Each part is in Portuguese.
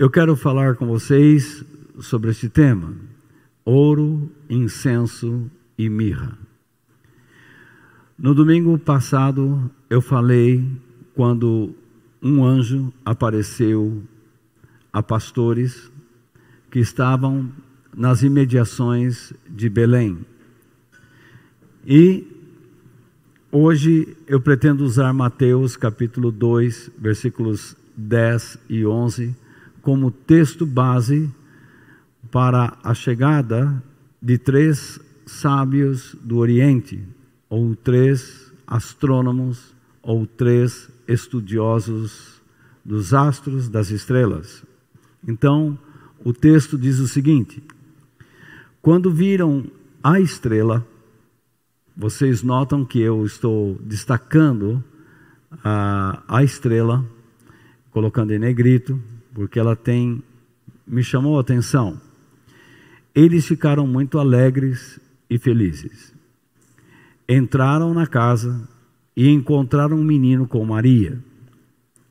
Eu quero falar com vocês sobre este tema: ouro, incenso e mirra. No domingo passado eu falei quando um anjo apareceu a pastores que estavam nas imediações de Belém. E hoje eu pretendo usar Mateus capítulo 2, versículos 10 e 11 como texto base para a chegada de três sábios do Oriente, ou três astrônomos, ou três estudiosos dos astros, das estrelas. Então, o texto diz o seguinte: quando viram a estrela, vocês notam que eu estou destacando a, a estrela, colocando em negrito, porque ela tem me chamou a atenção. Eles ficaram muito alegres e felizes. Entraram na casa e encontraram um menino com Maria.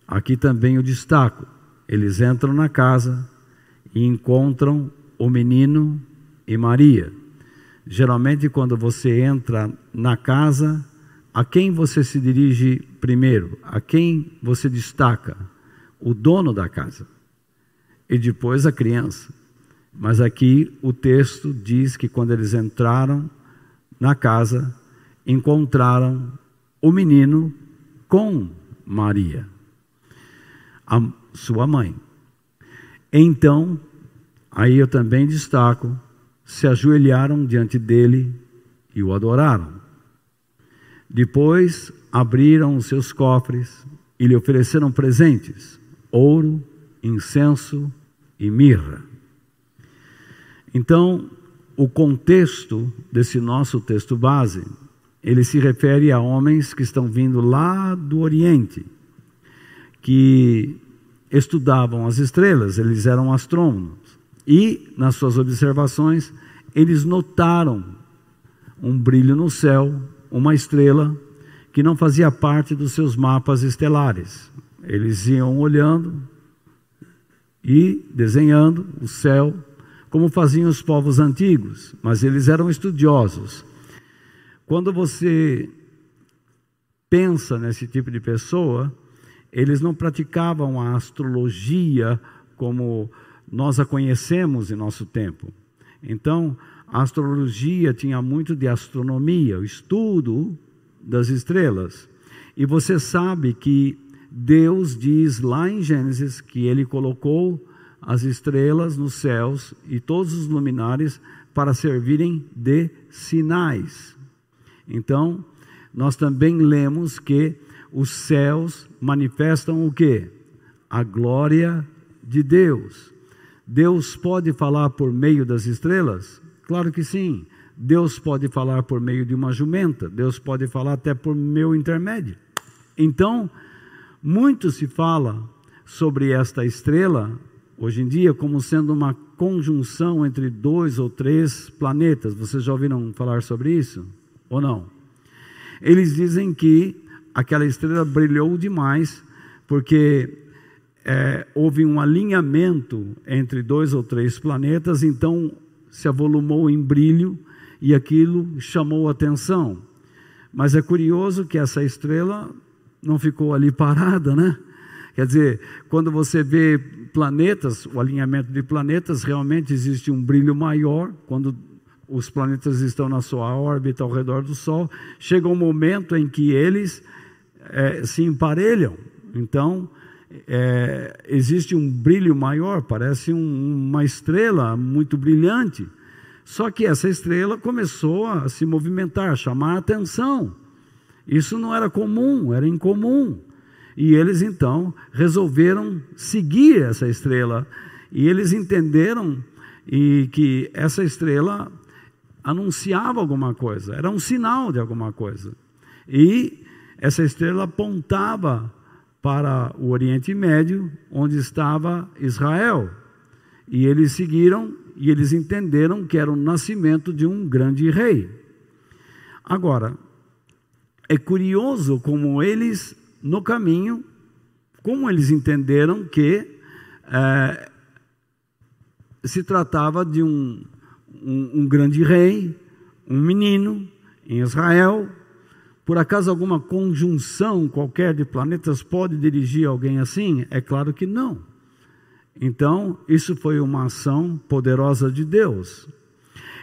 Aqui também o destaco. Eles entram na casa e encontram o menino e Maria. Geralmente, quando você entra na casa, a quem você se dirige primeiro? A quem você destaca? O dono da casa e depois a criança. Mas aqui o texto diz que quando eles entraram na casa, encontraram o menino com Maria, a sua mãe. Então, aí eu também destaco, se ajoelharam diante dele e o adoraram. Depois abriram os seus cofres e lhe ofereceram presentes ouro, incenso e mirra. Então, o contexto desse nosso texto base, ele se refere a homens que estão vindo lá do Oriente, que estudavam as estrelas, eles eram astrônomos. E, nas suas observações, eles notaram um brilho no céu, uma estrela que não fazia parte dos seus mapas estelares. Eles iam olhando e desenhando o céu, como faziam os povos antigos, mas eles eram estudiosos. Quando você pensa nesse tipo de pessoa, eles não praticavam a astrologia como nós a conhecemos em nosso tempo. Então, a astrologia tinha muito de astronomia, o estudo das estrelas. E você sabe que Deus diz lá em Gênesis que ele colocou as estrelas nos céus e todos os luminares para servirem de sinais. Então, nós também lemos que os céus manifestam o que? A glória de Deus. Deus pode falar por meio das estrelas? Claro que sim. Deus pode falar por meio de uma jumenta, Deus pode falar até por meu intermédio. Então, muito se fala sobre esta estrela, hoje em dia, como sendo uma conjunção entre dois ou três planetas. Vocês já ouviram falar sobre isso? Ou não? Eles dizem que aquela estrela brilhou demais porque é, houve um alinhamento entre dois ou três planetas, então se avolumou em brilho e aquilo chamou atenção. Mas é curioso que essa estrela não ficou ali parada, né? Quer dizer, quando você vê planetas, o alinhamento de planetas, realmente existe um brilho maior quando os planetas estão na sua órbita ao redor do Sol. Chega um momento em que eles é, se emparelham. Então, é, existe um brilho maior, parece um, uma estrela muito brilhante. Só que essa estrela começou a se movimentar, a chamar a atenção. Isso não era comum, era incomum. E eles então resolveram seguir essa estrela. E eles entenderam e que essa estrela anunciava alguma coisa, era um sinal de alguma coisa. E essa estrela apontava para o Oriente Médio, onde estava Israel. E eles seguiram e eles entenderam que era o nascimento de um grande rei. Agora, é curioso como eles, no caminho, como eles entenderam que é, se tratava de um, um, um grande rei, um menino em Israel. Por acaso alguma conjunção qualquer de planetas pode dirigir alguém assim? É claro que não. Então, isso foi uma ação poderosa de Deus.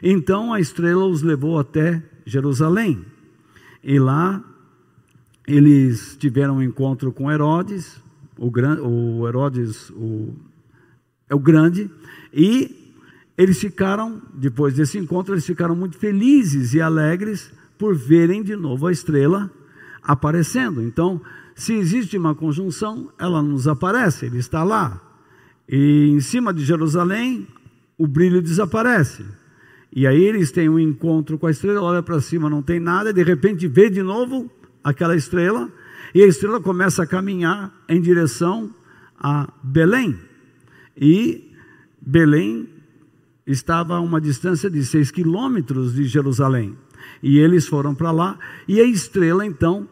Então a estrela os levou até Jerusalém. E lá eles tiveram um encontro com Herodes, o, o Herodes o, é o grande, e eles ficaram, depois desse encontro, eles ficaram muito felizes e alegres por verem de novo a estrela aparecendo. Então, se existe uma conjunção, ela nos aparece, ele está lá. E em cima de Jerusalém, o brilho desaparece. E aí eles têm um encontro com a estrela, olha para cima, não tem nada, e de repente vê de novo aquela estrela, e a estrela começa a caminhar em direção a Belém. E Belém estava a uma distância de seis quilômetros de Jerusalém. E eles foram para lá, e a estrela então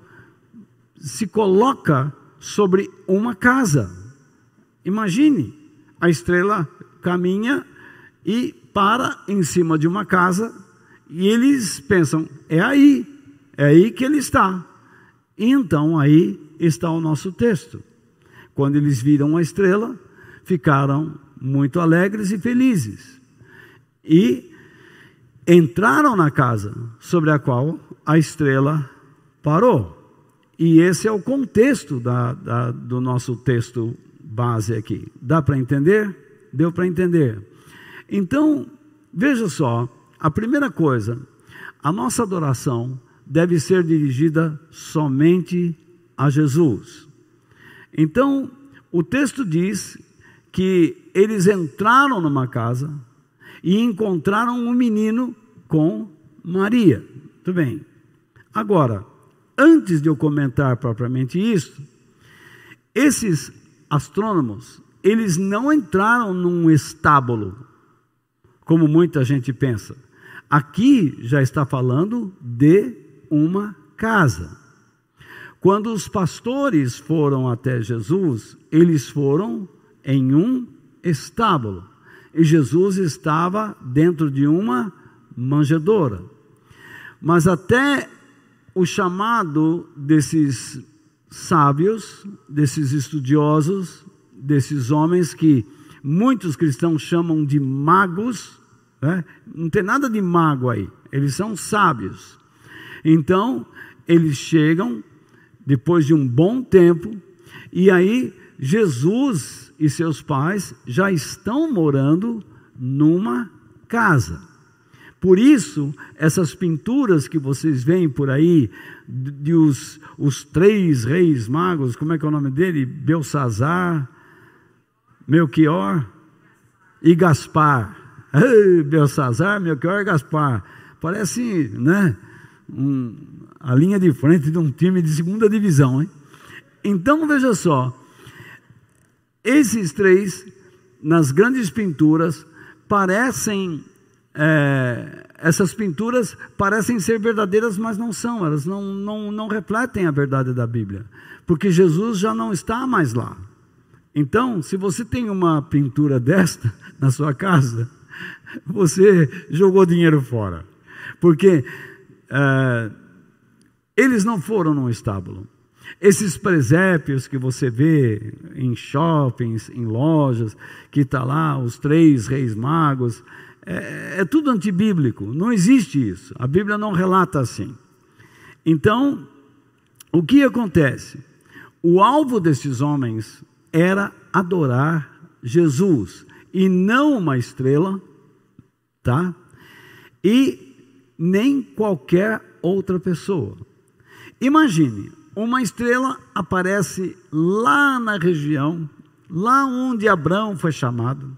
se coloca sobre uma casa. Imagine, a estrela caminha e para em cima de uma casa, e eles pensam: é aí, é aí que ele está. Então aí está o nosso texto. Quando eles viram a estrela, ficaram muito alegres e felizes. E entraram na casa sobre a qual a estrela parou. E esse é o contexto da, da, do nosso texto base aqui. Dá para entender? Deu para entender. Então, veja só, a primeira coisa, a nossa adoração deve ser dirigida somente a Jesus. Então, o texto diz que eles entraram numa casa e encontraram um menino com Maria. Tudo bem. Agora, antes de eu comentar propriamente isso, esses astrônomos, eles não entraram num estábulo, como muita gente pensa. Aqui já está falando de uma casa. Quando os pastores foram até Jesus, eles foram em um estábulo. E Jesus estava dentro de uma manjedoura. Mas até o chamado desses sábios, desses estudiosos, desses homens que muitos cristãos chamam de magos, né? não tem nada de mago aí, eles são sábios. Então, eles chegam depois de um bom tempo, e aí Jesus e seus pais já estão morando numa casa. Por isso, essas pinturas que vocês veem por aí, de, os, os três reis magos, como é que é o nome dele? Belsazar, Melchior e Gaspar. Ei, Belsazar, Melchior e Gaspar. Parece, né? Um, a linha de frente de um time de segunda divisão, hein? Então veja só, esses três, nas grandes pinturas, parecem, é, essas pinturas parecem ser verdadeiras, mas não são, elas não, não, não refletem a verdade da Bíblia, porque Jesus já não está mais lá. Então, se você tem uma pintura desta na sua casa, você jogou dinheiro fora, porque é, eles não foram num estábulo. Esses presépios que você vê em shoppings, em lojas, que está lá os três reis magos, é, é tudo antibíblico, não existe isso. A Bíblia não relata assim. Então, o que acontece? O alvo desses homens era adorar Jesus e não uma estrela, tá? E nem qualquer outra pessoa. Imagine, uma estrela aparece lá na região, lá onde Abraão foi chamado,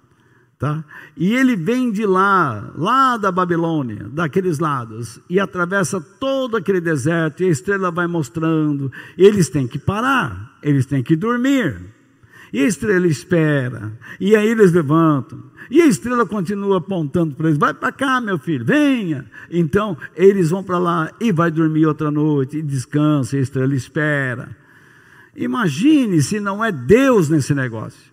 tá? E ele vem de lá, lá da Babilônia, daqueles lados, e atravessa todo aquele deserto, e a estrela vai mostrando, eles têm que parar, eles têm que dormir. E a estrela espera, e aí eles levantam, e a estrela continua apontando para eles: vai para cá, meu filho, venha. Então eles vão para lá e vai dormir outra noite, e descansa, e a estrela espera. Imagine se não é Deus nesse negócio.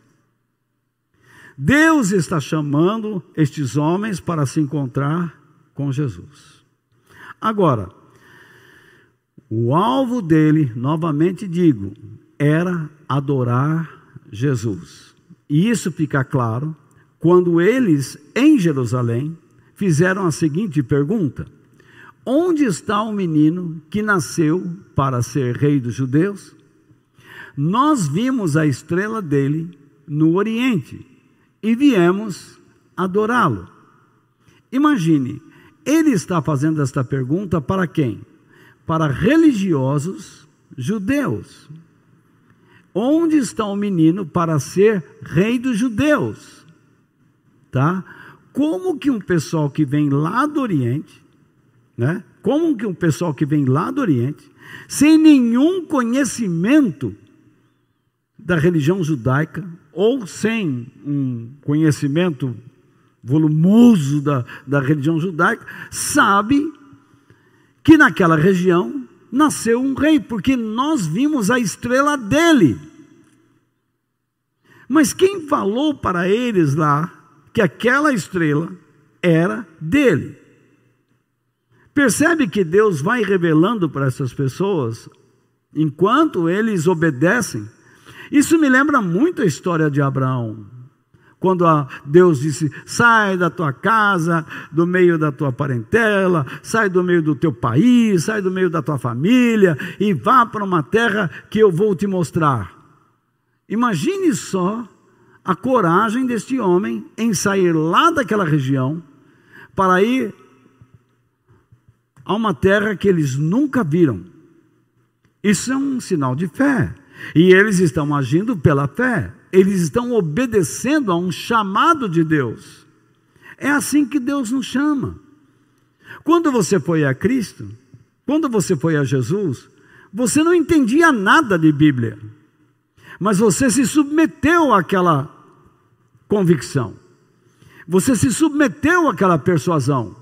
Deus está chamando estes homens para se encontrar com Jesus. Agora, o alvo dele, novamente digo, era adorar Jesus. E isso fica claro quando eles, em Jerusalém, fizeram a seguinte pergunta: Onde está o menino que nasceu para ser rei dos judeus? Nós vimos a estrela dele no Oriente e viemos adorá-lo. Imagine, ele está fazendo esta pergunta para quem? Para religiosos judeus. Onde está o menino para ser rei dos judeus? Tá? Como que um pessoal que vem lá do Oriente, né? Como que um pessoal que vem lá do Oriente, sem nenhum conhecimento da religião judaica, ou sem um conhecimento volumoso da, da religião judaica, sabe que naquela região nasceu um rei, porque nós vimos a estrela dele. Mas quem falou para eles lá que aquela estrela era dele? Percebe que Deus vai revelando para essas pessoas, enquanto eles obedecem. Isso me lembra muito a história de Abraão. Quando Deus disse: sai da tua casa, do meio da tua parentela, sai do meio do teu país, sai do meio da tua família e vá para uma terra que eu vou te mostrar. Imagine só a coragem deste homem em sair lá daquela região para ir a uma terra que eles nunca viram. Isso é um sinal de fé. E eles estão agindo pela fé eles estão obedecendo a um chamado de Deus. É assim que Deus nos chama. Quando você foi a Cristo, quando você foi a Jesus, você não entendia nada de Bíblia, mas você se submeteu àquela convicção, você se submeteu àquela persuasão.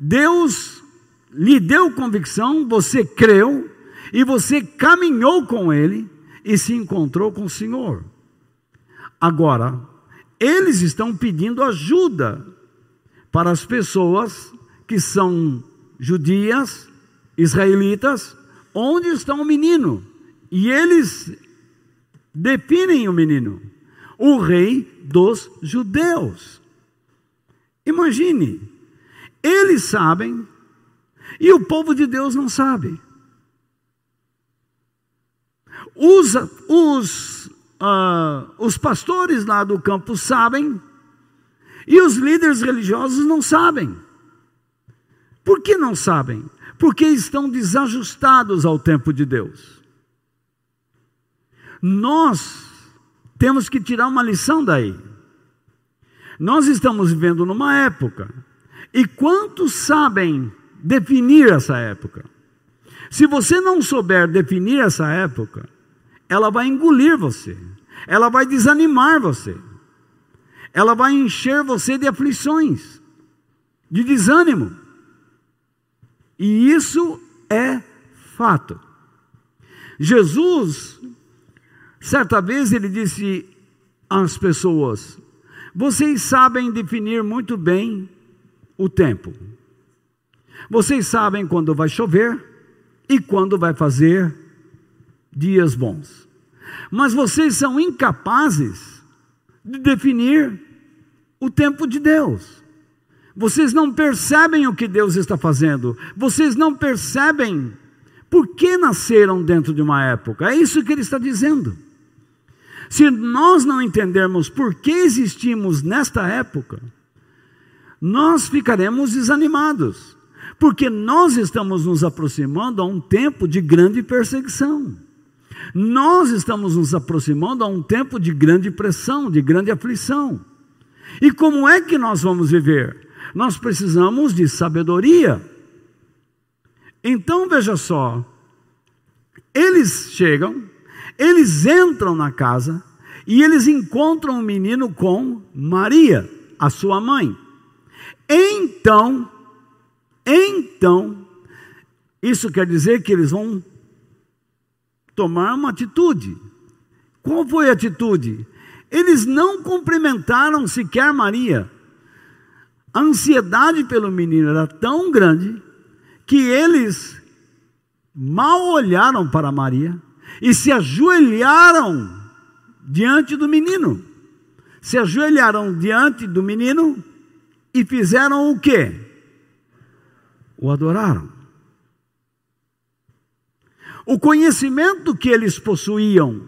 Deus lhe deu convicção, você creu e você caminhou com Ele e se encontrou com o Senhor. Agora, eles estão pedindo ajuda para as pessoas que são judias, israelitas, onde está o menino? E eles definem o menino, o rei dos judeus. Imagine, eles sabem e o povo de Deus não sabe. Os, os ah, os pastores lá do campo sabem e os líderes religiosos não sabem. Por que não sabem? Porque estão desajustados ao tempo de Deus. Nós temos que tirar uma lição daí. Nós estamos vivendo numa época, e quantos sabem definir essa época? Se você não souber definir essa época, ela vai engolir você, ela vai desanimar você, ela vai encher você de aflições, de desânimo. E isso é fato. Jesus, certa vez, ele disse às pessoas: Vocês sabem definir muito bem o tempo. Vocês sabem quando vai chover e quando vai fazer dias bons. Mas vocês são incapazes de definir o tempo de Deus. Vocês não percebem o que Deus está fazendo. Vocês não percebem por que nasceram dentro de uma época. É isso que ele está dizendo. Se nós não entendermos por que existimos nesta época, nós ficaremos desanimados, porque nós estamos nos aproximando a um tempo de grande perseguição. Nós estamos nos aproximando a um tempo de grande pressão, de grande aflição. E como é que nós vamos viver? Nós precisamos de sabedoria. Então veja só, eles chegam, eles entram na casa e eles encontram o menino com Maria, a sua mãe. Então, então, isso quer dizer que eles vão tomar uma atitude. Qual foi a atitude? Eles não cumprimentaram sequer Maria. A ansiedade pelo menino era tão grande que eles mal olharam para Maria e se ajoelharam diante do menino. Se ajoelharam diante do menino e fizeram o quê? O adoraram. O conhecimento que eles possuíam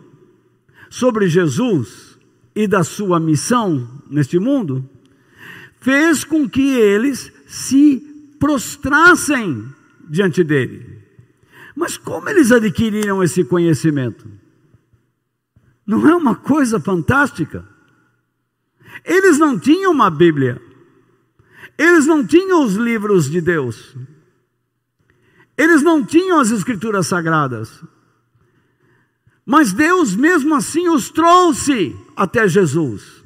sobre Jesus e da sua missão neste mundo fez com que eles se prostrassem diante dele. Mas como eles adquiriram esse conhecimento? Não é uma coisa fantástica? Eles não tinham uma Bíblia, eles não tinham os livros de Deus, eles não tinham as Escrituras Sagradas, mas Deus mesmo assim os trouxe até Jesus.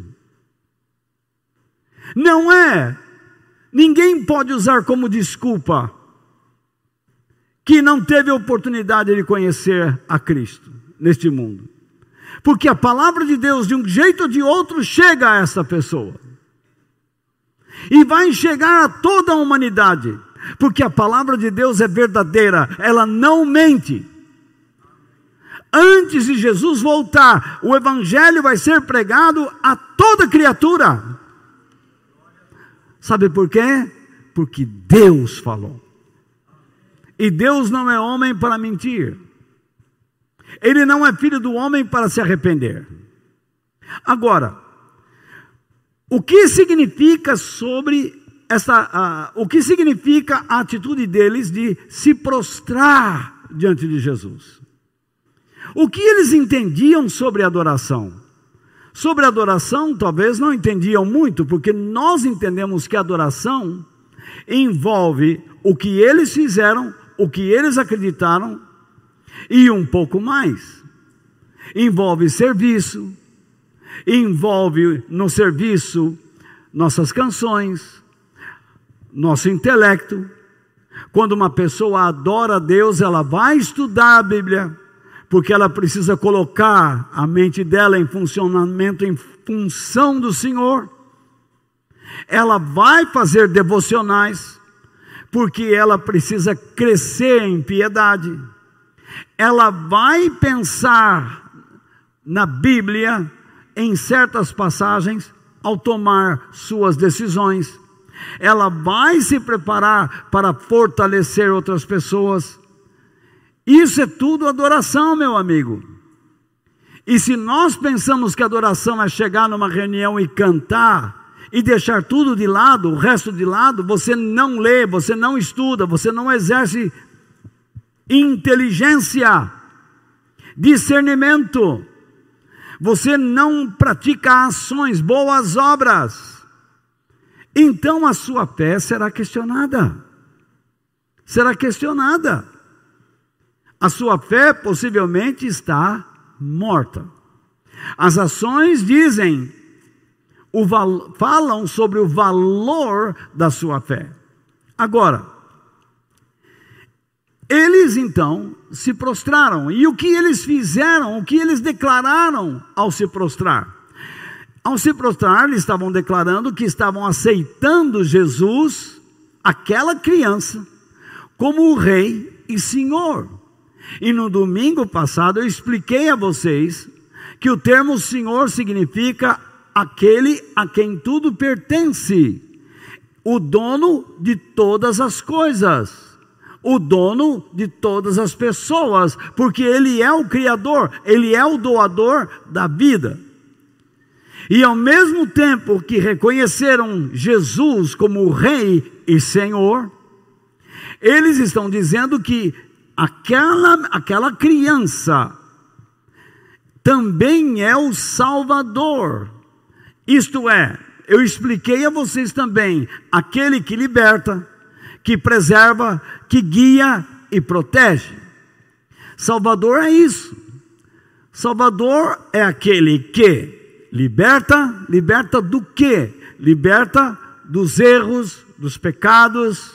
Não é, ninguém pode usar como desculpa que não teve oportunidade de conhecer a Cristo neste mundo. Porque a palavra de Deus, de um jeito ou de outro, chega a essa pessoa. E vai chegar a toda a humanidade. Porque a palavra de Deus é verdadeira, ela não mente. Antes de Jesus voltar, o Evangelho vai ser pregado a toda criatura. Sabe por quê? Porque Deus falou. E Deus não é homem para mentir. Ele não é filho do homem para se arrepender. Agora, o que significa sobre essa, uh, o que significa a atitude deles de se prostrar diante de Jesus? O que eles entendiam sobre adoração? Sobre adoração, talvez não entendiam muito, porque nós entendemos que adoração envolve o que eles fizeram, o que eles acreditaram e um pouco mais. Envolve serviço, envolve no serviço nossas canções, nosso intelecto. Quando uma pessoa adora a Deus, ela vai estudar a Bíblia, porque ela precisa colocar a mente dela em funcionamento em função do Senhor. Ela vai fazer devocionais, porque ela precisa crescer em piedade ela vai pensar na Bíblia em certas passagens ao tomar suas decisões. Ela vai se preparar para fortalecer outras pessoas. Isso é tudo adoração, meu amigo. E se nós pensamos que adoração é chegar numa reunião e cantar e deixar tudo de lado, o resto de lado, você não lê, você não estuda, você não exerce inteligência, discernimento. Você não pratica ações, boas obras. Então a sua fé será questionada. Será questionada. A sua fé possivelmente está morta. As ações dizem, o falam sobre o valor da sua fé. Agora, eles então se prostraram. E o que eles fizeram, o que eles declararam ao se prostrar? Ao se prostrar, eles estavam declarando que estavam aceitando Jesus, aquela criança, como o rei e senhor. E no domingo passado eu expliquei a vocês que o termo senhor significa aquele a quem tudo pertence, o dono de todas as coisas o dono de todas as pessoas, porque Ele é o Criador, Ele é o doador da vida. E ao mesmo tempo que reconheceram Jesus como Rei e Senhor, eles estão dizendo que aquela, aquela criança também é o Salvador. Isto é, eu expliquei a vocês também, aquele que liberta, que preserva, que guia e protege. Salvador é isso. Salvador é aquele que liberta, liberta do quê? Liberta dos erros, dos pecados,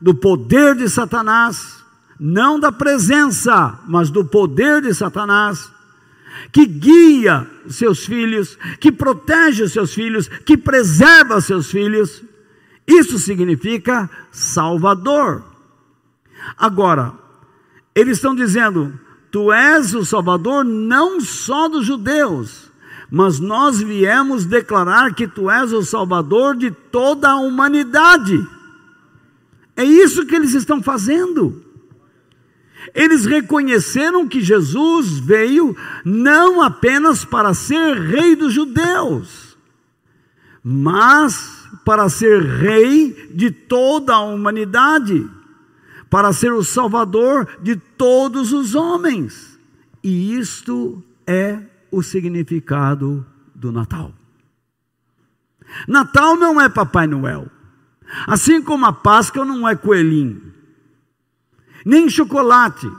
do poder de Satanás, não da presença, mas do poder de Satanás. que guia seus filhos, que protege os seus filhos, que preserva os seus filhos. Isso significa Salvador. Agora, eles estão dizendo: Tu és o Salvador não só dos judeus, mas nós viemos declarar que Tu és o Salvador de toda a humanidade. É isso que eles estão fazendo. Eles reconheceram que Jesus veio não apenas para ser rei dos judeus, mas para ser rei de toda a humanidade, para ser o salvador de todos os homens. E isto é o significado do Natal. Natal não é Papai Noel, assim como a Páscoa não é coelhinho nem chocolate.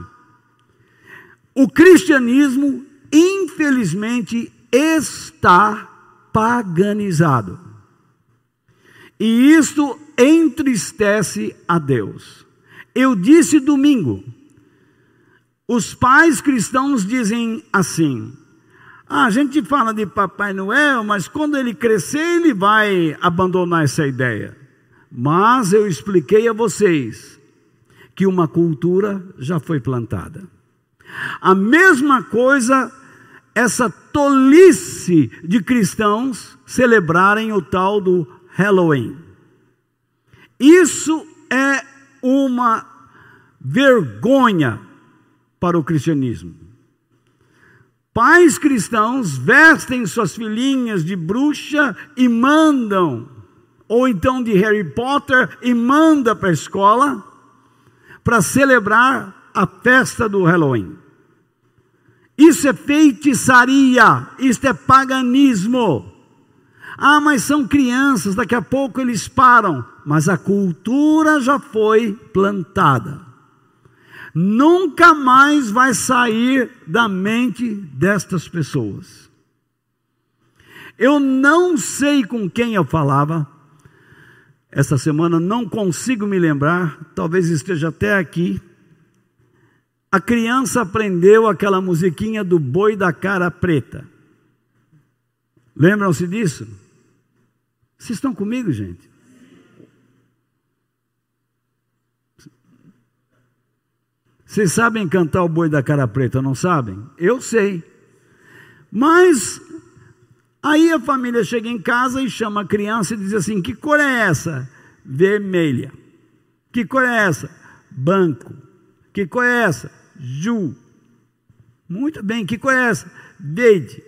O cristianismo, infelizmente, está paganizado. E isto entristece a Deus. Eu disse domingo, os pais cristãos dizem assim: ah, a gente fala de Papai Noel, mas quando ele crescer, ele vai abandonar essa ideia. Mas eu expliquei a vocês que uma cultura já foi plantada. A mesma coisa, essa tolice de cristãos celebrarem o tal do Halloween. Isso é uma vergonha para o cristianismo. Pais cristãos vestem suas filhinhas de bruxa e mandam, ou então de Harry Potter e manda para a escola para celebrar a festa do Halloween. Isso é feitiçaria, isso é paganismo. Ah, mas são crianças, daqui a pouco eles param. Mas a cultura já foi plantada. Nunca mais vai sair da mente destas pessoas. Eu não sei com quem eu falava, essa semana, não consigo me lembrar, talvez esteja até aqui. A criança aprendeu aquela musiquinha do boi da cara preta. Lembram-se disso? Vocês estão comigo, gente? Vocês sabem cantar o boi da cara preta, não sabem? Eu sei. Mas Aí a família chega em casa e chama a criança e diz assim: Que cor é essa? Vermelha. Que cor é essa? Banco. Que cor é essa? Ju. Muito bem, que cor é essa? Verde.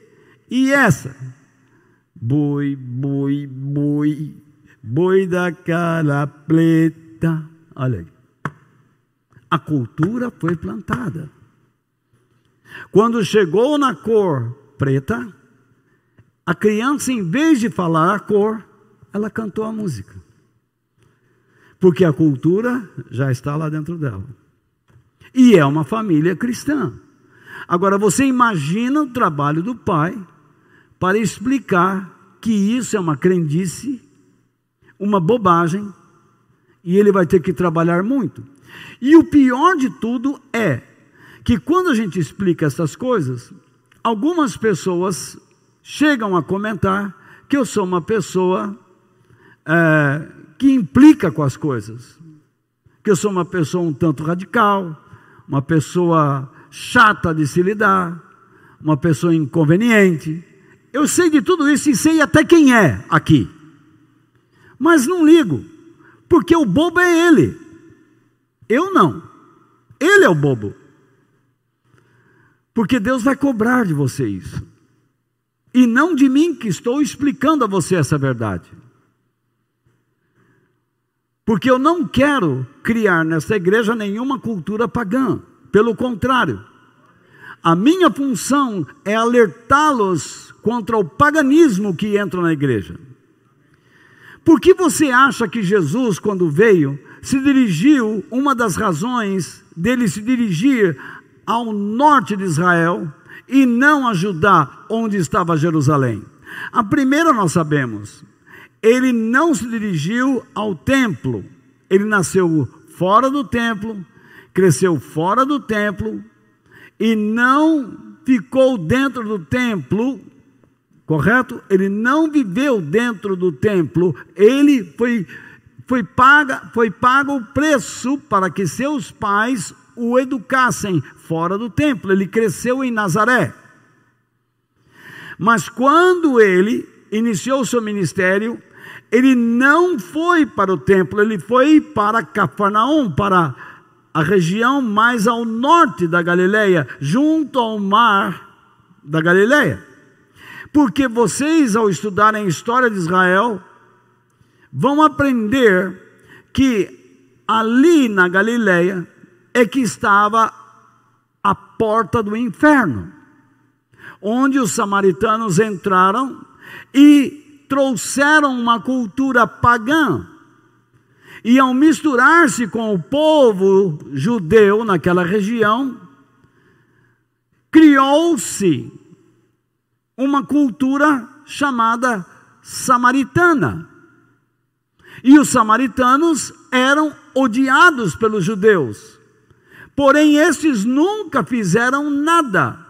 E essa? Boi, boi, boi, boi da cara preta. Olha aí. A cultura foi plantada. Quando chegou na cor preta, a criança, em vez de falar a cor, ela cantou a música. Porque a cultura já está lá dentro dela. E é uma família cristã. Agora você imagina o trabalho do pai para explicar que isso é uma crendice, uma bobagem, e ele vai ter que trabalhar muito. E o pior de tudo é que quando a gente explica essas coisas, algumas pessoas chegam a comentar que eu sou uma pessoa é, que implica com as coisas, que eu sou uma pessoa um tanto radical, uma pessoa chata de se lidar, uma pessoa inconveniente. Eu sei de tudo isso e sei até quem é aqui, mas não ligo, porque o bobo é ele, eu não, ele é o bobo. Porque Deus vai cobrar de você isso e não de mim que estou explicando a você essa verdade. Porque eu não quero criar nessa igreja nenhuma cultura pagã, pelo contrário. A minha função é alertá-los contra o paganismo que entra na igreja. Por que você acha que Jesus, quando veio, se dirigiu, uma das razões dele se dirigir ao norte de Israel, e não ajudar onde estava Jerusalém. A primeira nós sabemos, ele não se dirigiu ao templo, ele nasceu fora do templo, cresceu fora do templo e não ficou dentro do templo, correto? Ele não viveu dentro do templo, ele foi, foi, paga, foi pago o preço para que seus pais o educassem fora do templo. Ele cresceu em Nazaré. Mas quando ele iniciou seu ministério, ele não foi para o templo, ele foi para Cafarnaum, para a região mais ao norte da Galileia, junto ao mar da Galileia. Porque vocês, ao estudarem a história de Israel, vão aprender que ali na Galileia é que estava a porta do inferno, onde os samaritanos entraram e trouxeram uma cultura pagã. E ao misturar-se com o povo judeu naquela região, criou-se uma cultura chamada samaritana. E os samaritanos eram odiados pelos judeus. Porém, esses nunca fizeram nada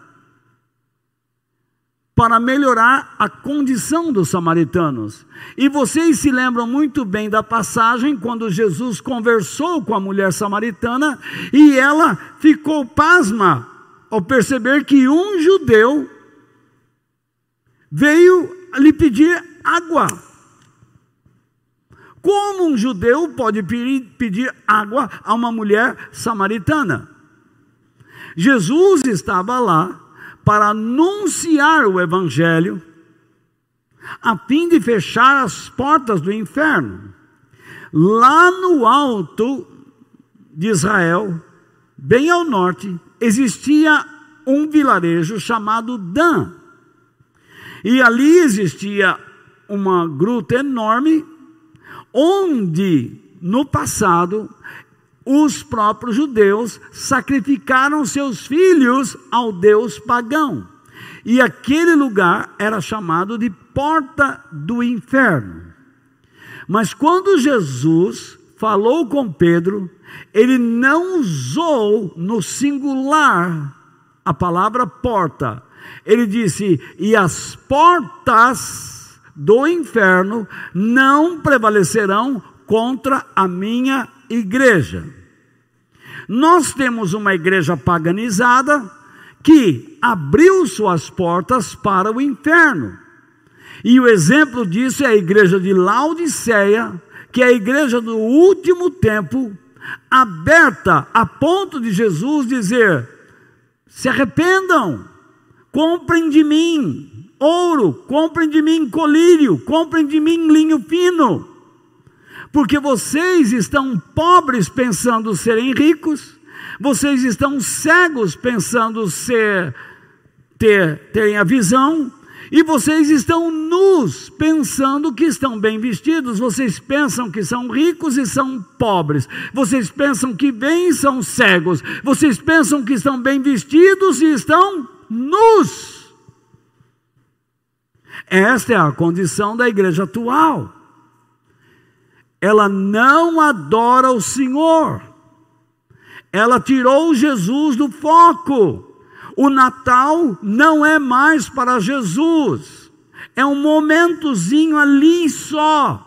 para melhorar a condição dos samaritanos. E vocês se lembram muito bem da passagem quando Jesus conversou com a mulher samaritana e ela ficou pasma ao perceber que um judeu veio lhe pedir água. Como um judeu pode pedir água a uma mulher samaritana? Jesus estava lá para anunciar o Evangelho, a fim de fechar as portas do inferno. Lá no alto de Israel, bem ao norte, existia um vilarejo chamado Dan. E ali existia uma gruta enorme, onde no passado os próprios judeus sacrificaram seus filhos ao deus pagão. E aquele lugar era chamado de porta do inferno. Mas quando Jesus falou com Pedro, ele não usou no singular a palavra porta. Ele disse: "E as portas do inferno não prevalecerão contra a minha igreja". Nós temos uma igreja paganizada que abriu suas portas para o inferno. E o exemplo disso é a igreja de Laodiceia, que é a igreja do último tempo, aberta a ponto de Jesus dizer: se arrependam, comprem de mim ouro, comprem de mim colírio, comprem de mim linho fino porque vocês estão pobres pensando serem ricos, vocês estão cegos pensando ser ter terem a visão, e vocês estão nus pensando que estão bem vestidos, vocês pensam que são ricos e são pobres, vocês pensam que bem e são cegos, vocês pensam que estão bem vestidos e estão nus. Esta é a condição da igreja atual ela não adora o Senhor. Ela tirou Jesus do foco. O Natal não é mais para Jesus. É um momentozinho ali só.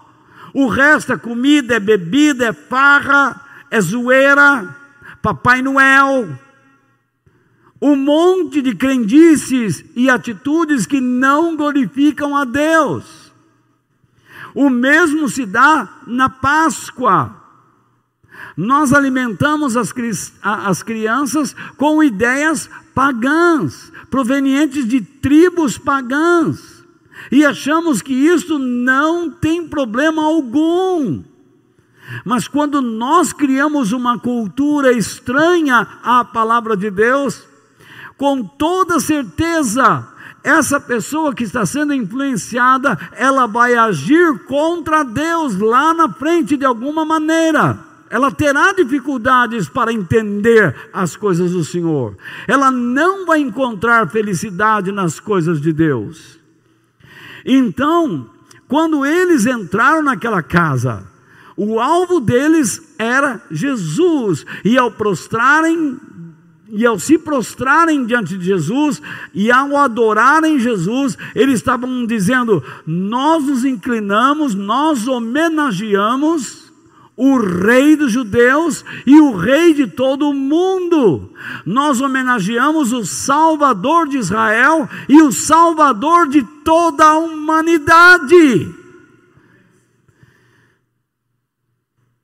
O resto é comida, é bebida, é farra, é zoeira, Papai Noel. Um monte de crendices e atitudes que não glorificam a Deus. O mesmo se dá na Páscoa. Nós alimentamos as, as crianças com ideias pagãs, provenientes de tribos pagãs, e achamos que isso não tem problema algum. Mas quando nós criamos uma cultura estranha à palavra de Deus, com toda certeza essa pessoa que está sendo influenciada, ela vai agir contra Deus lá na frente de alguma maneira. Ela terá dificuldades para entender as coisas do Senhor. Ela não vai encontrar felicidade nas coisas de Deus. Então, quando eles entraram naquela casa, o alvo deles era Jesus, e ao prostrarem e ao se prostrarem diante de Jesus e ao adorarem Jesus, eles estavam dizendo: Nós nos inclinamos, nós homenageamos o Rei dos Judeus e o Rei de todo o mundo. Nós homenageamos o Salvador de Israel e o Salvador de toda a humanidade.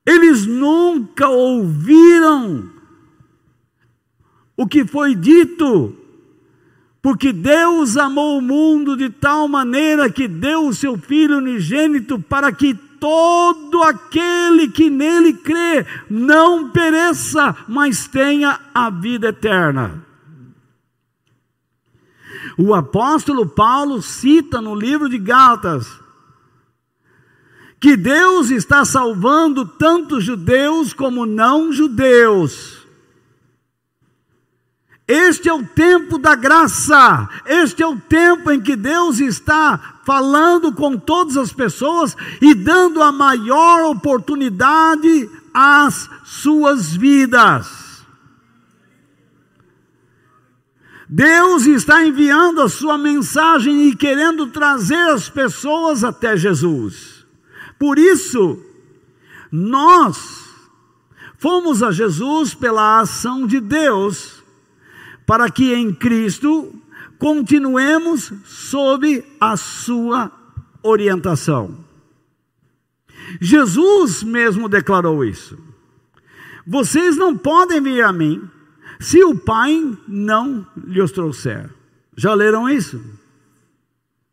Eles nunca ouviram o que foi dito, porque Deus amou o mundo de tal maneira que deu o seu Filho unigênito para que todo aquele que nele crê não pereça, mas tenha a vida eterna. O apóstolo Paulo cita no livro de Gálatas que Deus está salvando tanto judeus como não judeus. Este é o tempo da graça, este é o tempo em que Deus está falando com todas as pessoas e dando a maior oportunidade às suas vidas. Deus está enviando a sua mensagem e querendo trazer as pessoas até Jesus. Por isso, nós fomos a Jesus pela ação de Deus para que em Cristo continuemos sob a sua orientação. Jesus mesmo declarou isso. Vocês não podem vir a mim se o Pai não lhes trouxer. Já leram isso?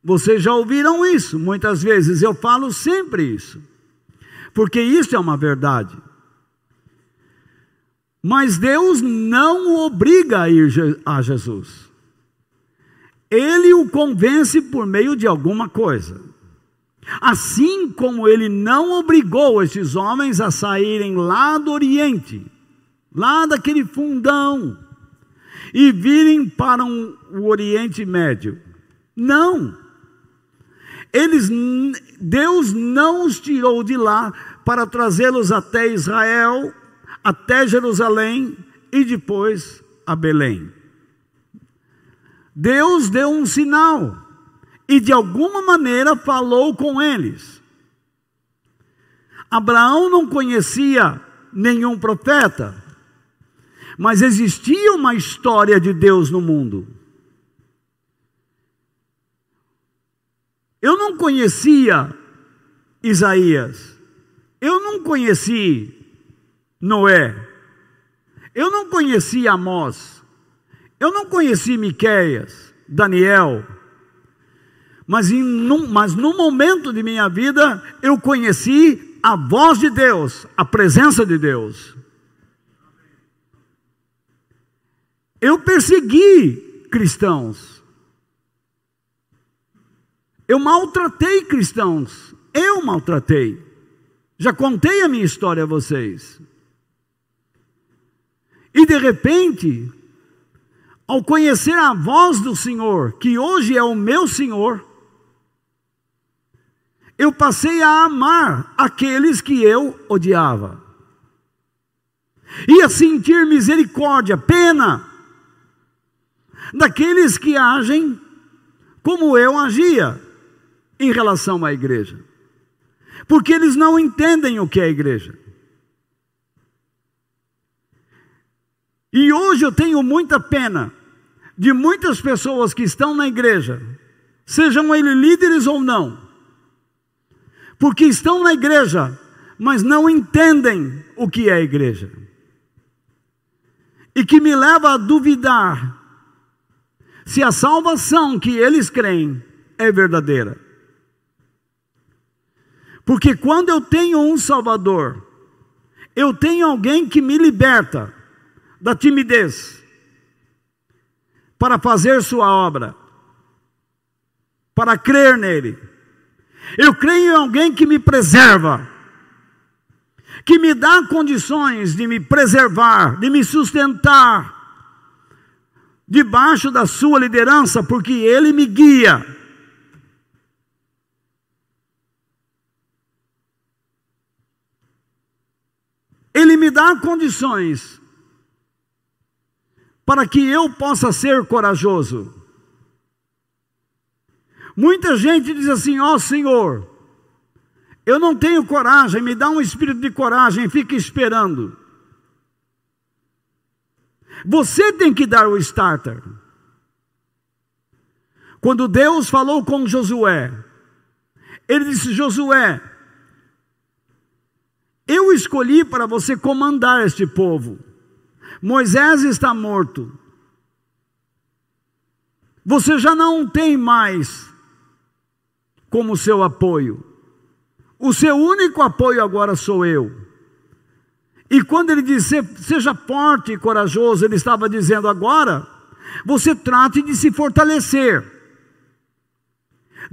Vocês já ouviram isso muitas vezes, eu falo sempre isso, porque isso é uma verdade. Mas Deus não o obriga a ir a Jesus. Ele o convence por meio de alguma coisa. Assim como ele não obrigou esses homens a saírem lá do Oriente, lá daquele fundão, e virem para um, o Oriente Médio. Não. Eles, Deus não os tirou de lá para trazê-los até Israel até Jerusalém e depois a Belém. Deus deu um sinal e de alguma maneira falou com eles. Abraão não conhecia nenhum profeta, mas existia uma história de Deus no mundo. Eu não conhecia Isaías, eu não conheci Noé. Eu não conheci Amós. Eu não conheci Miqueias, Daniel. Mas, em, num, mas no momento de minha vida, eu conheci a voz de Deus, a presença de Deus. Eu persegui cristãos. Eu maltratei cristãos. Eu maltratei. Já contei a minha história a vocês. E de repente, ao conhecer a voz do Senhor, que hoje é o meu Senhor, eu passei a amar aqueles que eu odiava, e a sentir misericórdia, pena, daqueles que agem como eu agia em relação à igreja, porque eles não entendem o que é a igreja. E hoje eu tenho muita pena de muitas pessoas que estão na igreja, sejam eles líderes ou não, porque estão na igreja, mas não entendem o que é igreja. E que me leva a duvidar se a salvação que eles creem é verdadeira. Porque quando eu tenho um Salvador, eu tenho alguém que me liberta da timidez para fazer sua obra, para crer nele. Eu creio em alguém que me preserva, que me dá condições de me preservar, de me sustentar debaixo da sua liderança, porque ele me guia. Ele me dá condições para que eu possa ser corajoso. Muita gente diz assim: Ó oh, Senhor, eu não tenho coragem, me dá um espírito de coragem, fica esperando. Você tem que dar o starter. Quando Deus falou com Josué, ele disse: Josué, eu escolhi para você comandar este povo. Moisés está morto. Você já não tem mais como seu apoio. O seu único apoio agora sou eu. E quando ele disse, seja forte e corajoso, ele estava dizendo agora, você trate de se fortalecer.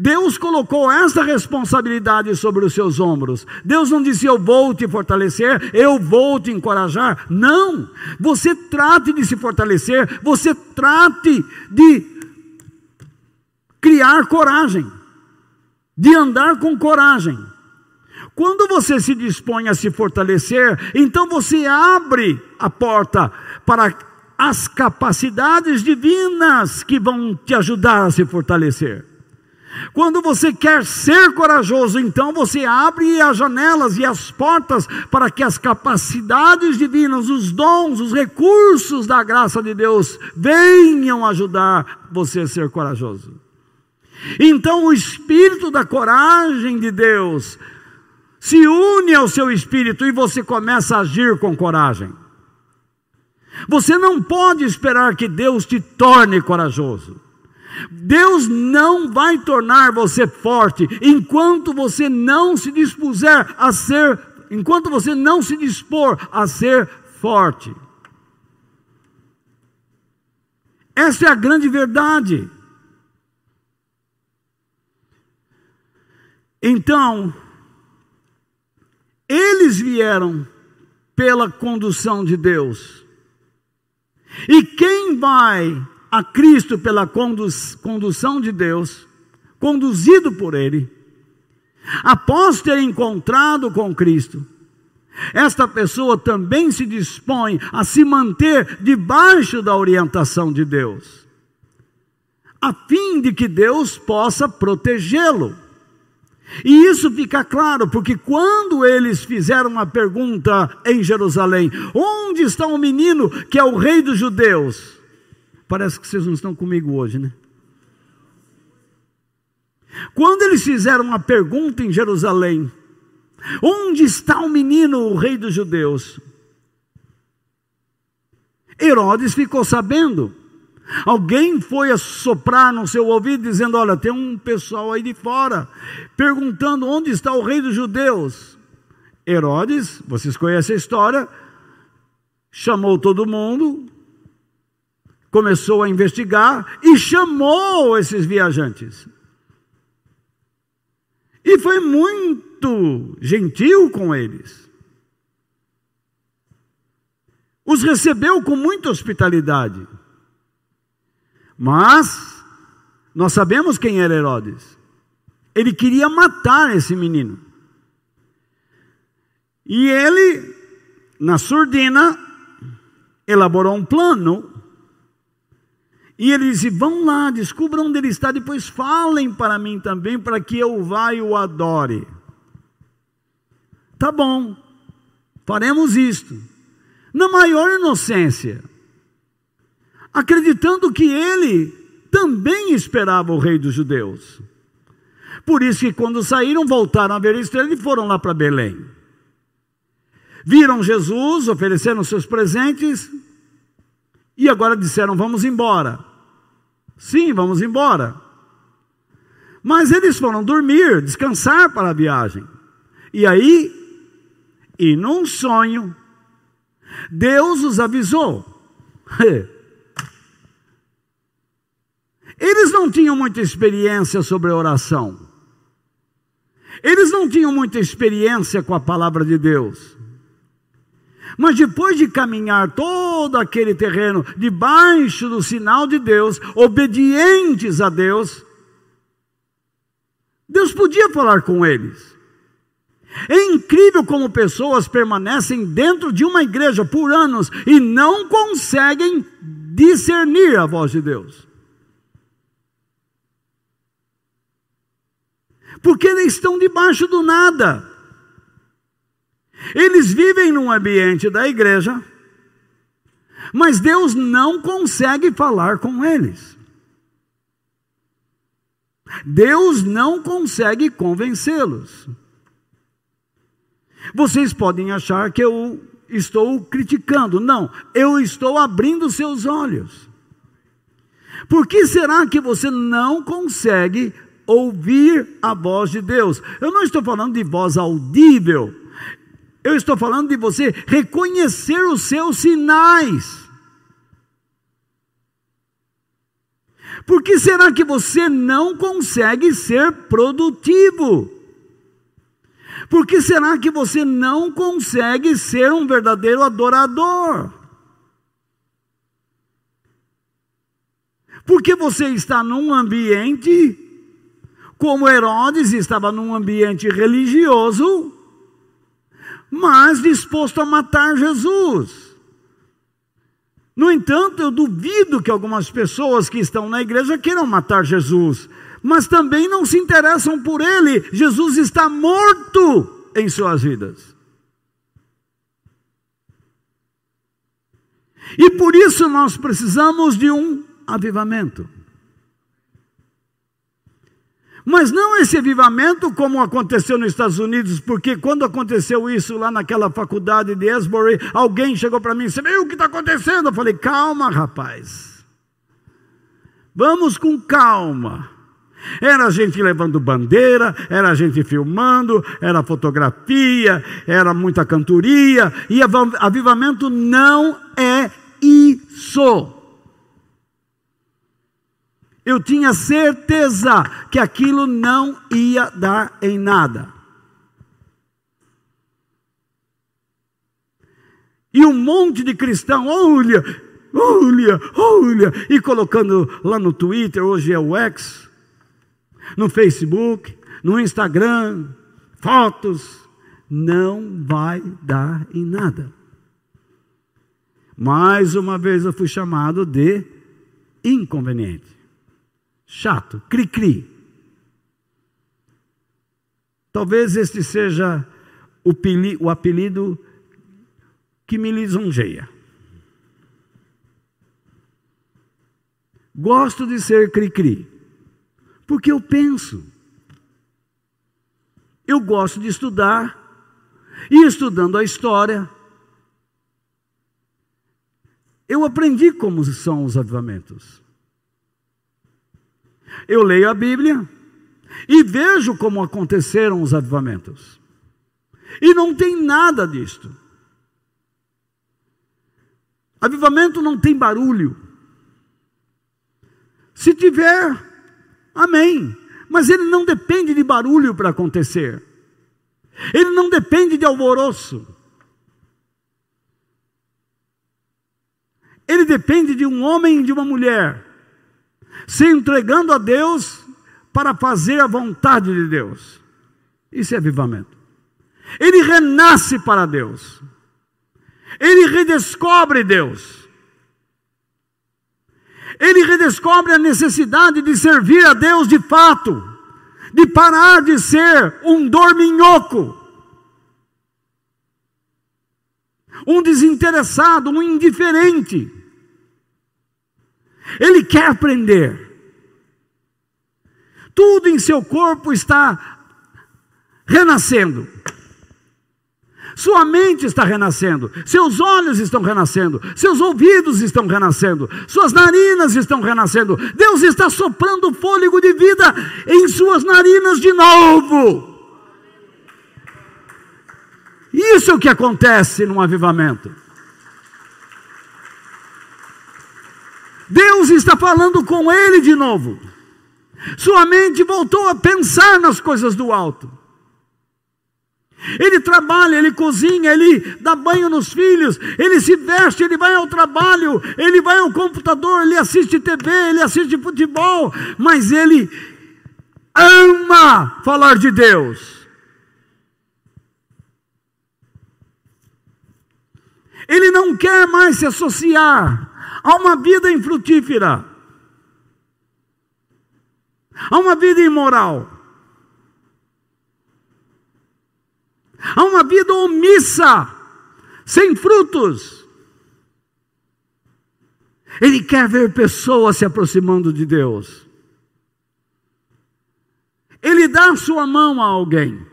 Deus colocou essa responsabilidade sobre os seus ombros. Deus não disse eu vou te fortalecer, eu vou te encorajar. Não. Você trate de se fortalecer, você trate de criar coragem, de andar com coragem. Quando você se dispõe a se fortalecer, então você abre a porta para as capacidades divinas que vão te ajudar a se fortalecer. Quando você quer ser corajoso, então você abre as janelas e as portas para que as capacidades divinas, os dons, os recursos da graça de Deus venham ajudar você a ser corajoso. Então o espírito da coragem de Deus se une ao seu espírito e você começa a agir com coragem. Você não pode esperar que Deus te torne corajoso. Deus não vai tornar você forte enquanto você não se dispuser a ser, enquanto você não se dispor a ser forte. Essa é a grande verdade. Então, eles vieram pela condução de Deus. E quem vai a Cristo pela condução de Deus, conduzido por Ele, após ter encontrado com Cristo, esta pessoa também se dispõe a se manter debaixo da orientação de Deus, a fim de que Deus possa protegê-lo. E isso fica claro, porque quando eles fizeram uma pergunta em Jerusalém: onde está o menino que é o rei dos judeus? Parece que vocês não estão comigo hoje, né? Quando eles fizeram uma pergunta em Jerusalém: Onde está o menino, o rei dos judeus? Herodes ficou sabendo. Alguém foi soprar no seu ouvido dizendo: Olha, tem um pessoal aí de fora perguntando onde está o rei dos judeus. Herodes, vocês conhecem a história, chamou todo mundo, começou a investigar e chamou esses viajantes. E foi muito gentil com eles. Os recebeu com muita hospitalidade. Mas nós sabemos quem era Herodes. Ele queria matar esse menino. E ele, na surdina, elaborou um plano e ele disse: Vão lá, descubram onde ele está, depois falem para mim também, para que eu vá e o adore. Tá bom, faremos isto. Na maior inocência, acreditando que ele também esperava o rei dos judeus. Por isso que quando saíram, voltaram a ver a estrela e foram lá para Belém. Viram Jesus, ofereceram seus presentes e agora disseram: Vamos embora. Sim, vamos embora. Mas eles foram dormir, descansar para a viagem. E aí, e num sonho, Deus os avisou. Eles não tinham muita experiência sobre oração. Eles não tinham muita experiência com a palavra de Deus. Mas depois de caminhar todo aquele terreno debaixo do sinal de Deus, obedientes a Deus, Deus podia falar com eles. É incrível como pessoas permanecem dentro de uma igreja por anos e não conseguem discernir a voz de Deus. Porque eles estão debaixo do nada. Eles vivem num ambiente da igreja, mas Deus não consegue falar com eles. Deus não consegue convencê-los. Vocês podem achar que eu estou criticando. Não, eu estou abrindo seus olhos. Por que será que você não consegue ouvir a voz de Deus? Eu não estou falando de voz audível. Eu estou falando de você reconhecer os seus sinais. Por que será que você não consegue ser produtivo? Por que será que você não consegue ser um verdadeiro adorador? Porque você está num ambiente, como Herodes estava num ambiente religioso, mas disposto a matar Jesus. No entanto, eu duvido que algumas pessoas que estão na igreja queiram matar Jesus, mas também não se interessam por ele. Jesus está morto em suas vidas. E por isso nós precisamos de um avivamento. Mas não esse avivamento como aconteceu nos Estados Unidos, porque quando aconteceu isso lá naquela faculdade de Esbury, alguém chegou para mim e disse: Meu, o que está acontecendo? Eu falei: Calma, rapaz. Vamos com calma. Era a gente levando bandeira, era a gente filmando, era fotografia, era muita cantoria, e avivamento não é isso eu tinha certeza que aquilo não ia dar em nada. E um monte de cristão, olha, olha, olha, e colocando lá no Twitter, hoje é o X, no Facebook, no Instagram, fotos, não vai dar em nada. Mais uma vez eu fui chamado de inconveniente chato, cri-cri. Talvez este seja o, apelido que me lisonjeia. Gosto de ser cri-cri, porque eu penso. Eu gosto de estudar, e estudando a história, eu aprendi como são os avivamentos. Eu leio a Bíblia e vejo como aconteceram os avivamentos. E não tem nada disto. Avivamento não tem barulho. Se tiver, amém. Mas ele não depende de barulho para acontecer. Ele não depende de alvoroço. Ele depende de um homem e de uma mulher se entregando a Deus para fazer a vontade de Deus. Isso é avivamento. Ele renasce para Deus. Ele redescobre Deus. Ele redescobre a necessidade de servir a Deus de fato, de parar de ser um dorminhoco, um desinteressado, um indiferente. Ele quer aprender. Tudo em seu corpo está renascendo. Sua mente está renascendo, seus olhos estão renascendo, seus ouvidos estão renascendo, suas narinas estão renascendo. Deus está soprando fôlego de vida em suas narinas de novo. Isso é o que acontece num avivamento. Deus está falando com ele de novo. Sua mente voltou a pensar nas coisas do alto. Ele trabalha, ele cozinha, ele dá banho nos filhos, ele se veste, ele vai ao trabalho, ele vai ao computador, ele assiste TV, ele assiste futebol, mas ele ama falar de Deus. Ele não quer mais se associar a uma vida infrutífera, a uma vida imoral, a uma vida omissa, sem frutos. Ele quer ver pessoas se aproximando de Deus. Ele dá sua mão a alguém.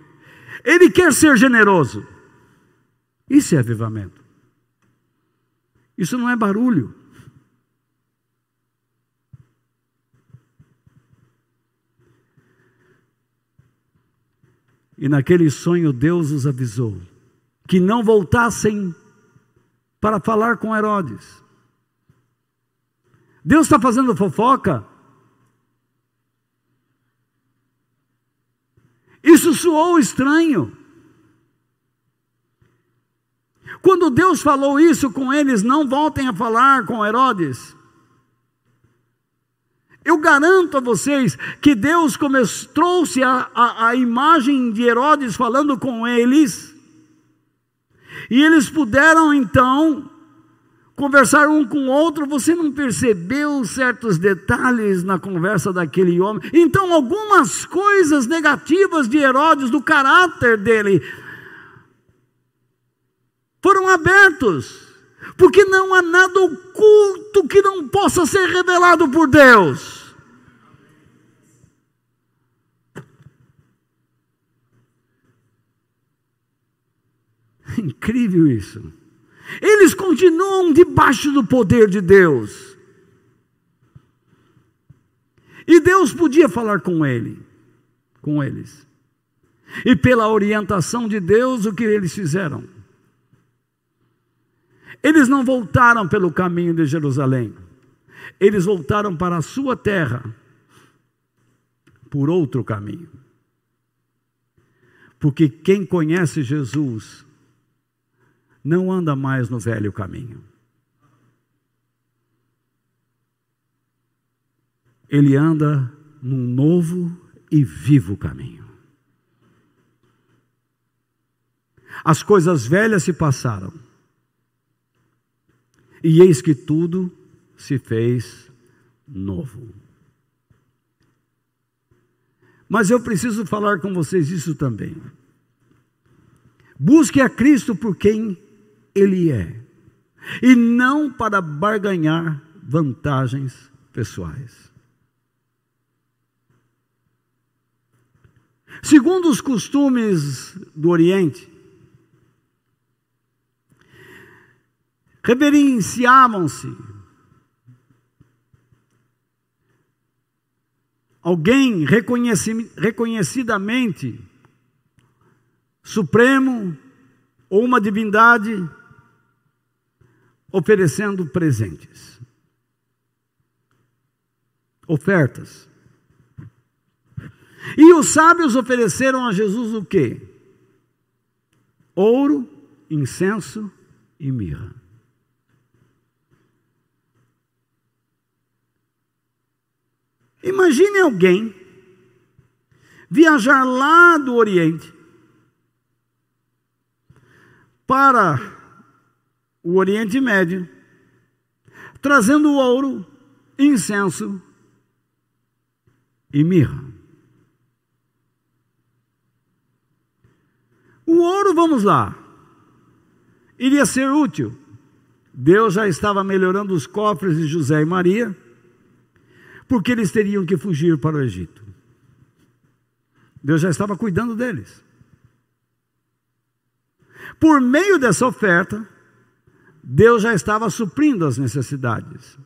Ele quer ser generoso. Isso é avivamento. Isso não é barulho. E naquele sonho Deus os avisou que não voltassem para falar com Herodes. Deus está fazendo fofoca? Isso soou estranho. Quando Deus falou isso com eles, não voltem a falar com Herodes. Eu garanto a vocês que Deus trouxe a, a, a imagem de Herodes falando com eles, e eles puderam então conversar um com o outro, você não percebeu certos detalhes na conversa daquele homem? Então, algumas coisas negativas de Herodes, do caráter dele, foram abertos, porque não há nada oculto que não possa ser revelado por Deus. Incrível isso. Eles continuam debaixo do poder de Deus. E Deus podia falar com ele, com eles. E pela orientação de Deus, o que eles fizeram? Eles não voltaram pelo caminho de Jerusalém. Eles voltaram para a sua terra por outro caminho. Porque quem conhece Jesus não anda mais no velho caminho. Ele anda num novo e vivo caminho. As coisas velhas se passaram, e eis que tudo se fez novo. Mas eu preciso falar com vocês isso também. Busque a Cristo por quem ele é, e não para barganhar vantagens pessoais. Segundo os costumes do Oriente, reverenciavam-se alguém reconhecidamente supremo ou uma divindade oferecendo presentes, ofertas. E os sábios ofereceram a Jesus o quê? Ouro, incenso e mirra. Imagine alguém viajar lá do Oriente para o Oriente Médio, trazendo ouro, incenso e mirra. O ouro, vamos lá, iria ser útil. Deus já estava melhorando os cofres de José e Maria, porque eles teriam que fugir para o Egito. Deus já estava cuidando deles. Por meio dessa oferta, Deus já estava suprindo as necessidades.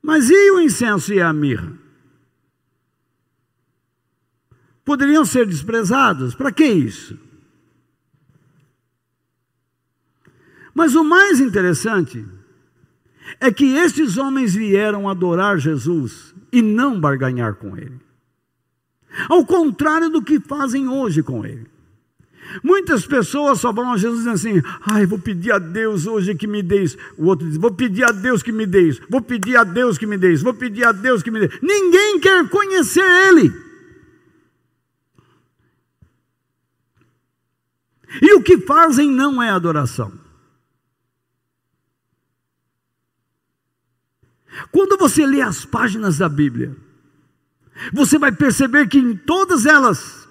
Mas e o incenso e a mirra? Poderiam ser desprezados? Para que isso? Mas o mais interessante é que estes homens vieram adorar Jesus e não barganhar com ele. Ao contrário do que fazem hoje com ele. Muitas pessoas só vão a Jesus dizendo assim: ai, vou pedir a Deus hoje que me dê isso. O outro diz: vou pedir a Deus que me dê isso. Vou pedir a Deus que me dê isso. Vou pedir a Deus que me dê. Ninguém quer conhecer Ele. E o que fazem não é adoração. Quando você lê as páginas da Bíblia, você vai perceber que em todas elas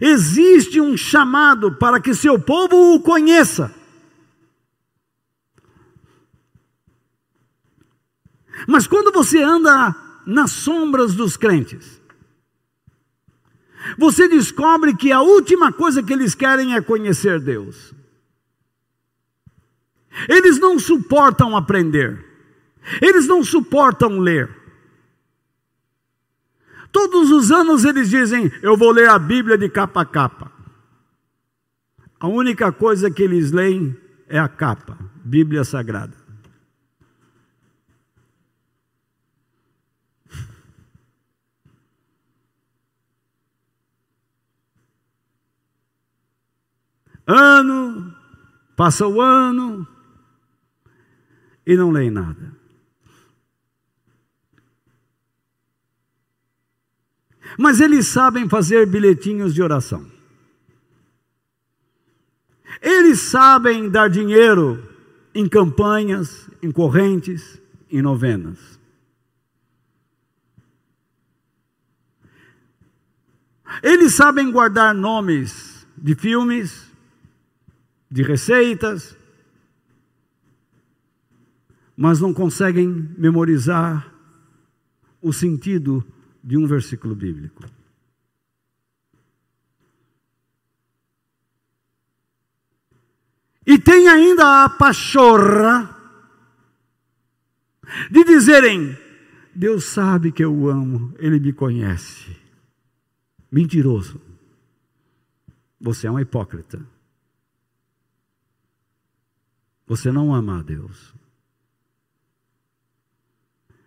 existe um chamado para que seu povo o conheça. Mas quando você anda nas sombras dos crentes, você descobre que a última coisa que eles querem é conhecer Deus. Eles não suportam aprender, eles não suportam ler. Todos os anos eles dizem: Eu vou ler a Bíblia de capa a capa. A única coisa que eles leem é a capa, Bíblia Sagrada. Ano, passa o ano e não leem nada. Mas eles sabem fazer bilhetinhos de oração. Eles sabem dar dinheiro em campanhas, em correntes, em novenas. Eles sabem guardar nomes de filmes, de receitas, mas não conseguem memorizar o sentido de um versículo bíblico. E tem ainda a pachorra de dizerem: Deus sabe que eu amo, Ele me conhece. Mentiroso. Você é um hipócrita. Você não ama a Deus.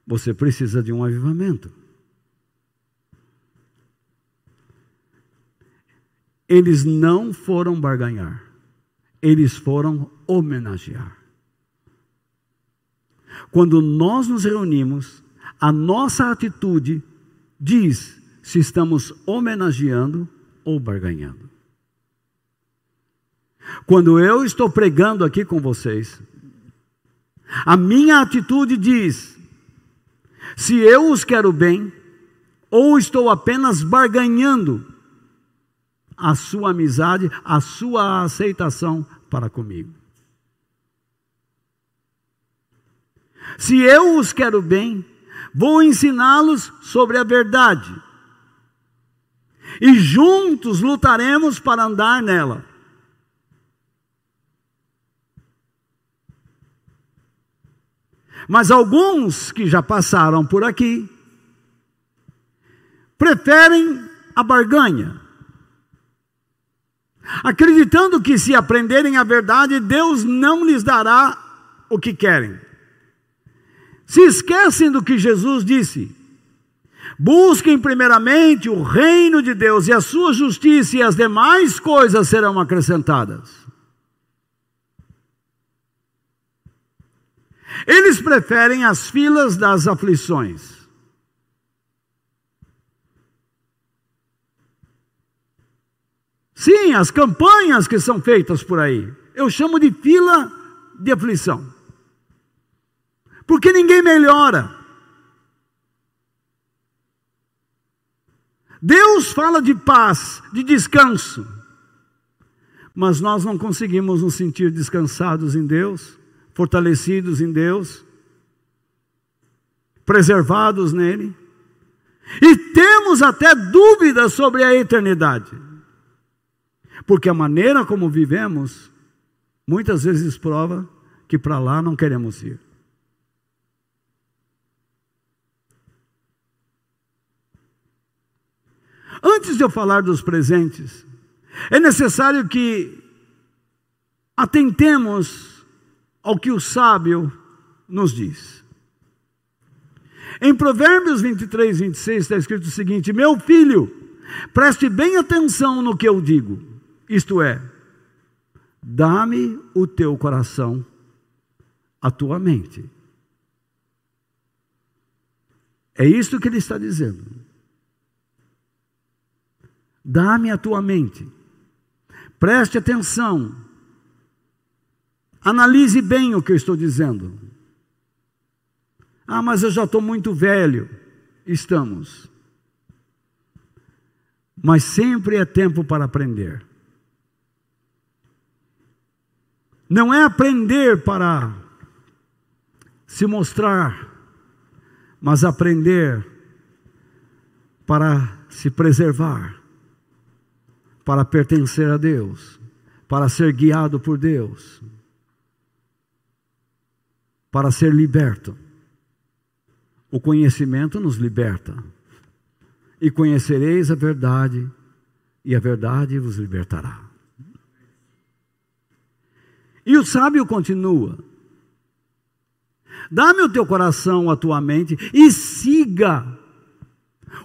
Você precisa de um avivamento. Eles não foram barganhar, eles foram homenagear. Quando nós nos reunimos, a nossa atitude diz se estamos homenageando ou barganhando. Quando eu estou pregando aqui com vocês, a minha atitude diz se eu os quero bem ou estou apenas barganhando a sua amizade, a sua aceitação para comigo. Se eu os quero bem, vou ensiná-los sobre a verdade. E juntos lutaremos para andar nela. Mas alguns que já passaram por aqui preferem a barganha acreditando que se aprenderem a verdade, Deus não lhes dará o que querem. Se esquecem do que Jesus disse: busquem primeiramente o reino de Deus e a sua justiça, e as demais coisas serão acrescentadas. Eles preferem as filas das aflições. Sim, as campanhas que são feitas por aí. Eu chamo de fila de aflição. Porque ninguém melhora. Deus fala de paz, de descanso. Mas nós não conseguimos nos sentir descansados em Deus, fortalecidos em Deus, preservados nele. E temos até dúvidas sobre a eternidade. Porque a maneira como vivemos, muitas vezes prova que para lá não queremos ir. Antes de eu falar dos presentes, é necessário que atentemos ao que o sábio nos diz. Em Provérbios 23, 26 está escrito o seguinte: Meu filho, preste bem atenção no que eu digo isto é, dá-me o teu coração, a tua mente. É isso que ele está dizendo. Dá-me a tua mente. Preste atenção. Analise bem o que eu estou dizendo. Ah, mas eu já estou muito velho. Estamos. Mas sempre é tempo para aprender. Não é aprender para se mostrar, mas aprender para se preservar, para pertencer a Deus, para ser guiado por Deus, para ser liberto. O conhecimento nos liberta. E conhecereis a verdade, e a verdade vos libertará. E o sábio continua: Dá-me o teu coração, a tua mente, e siga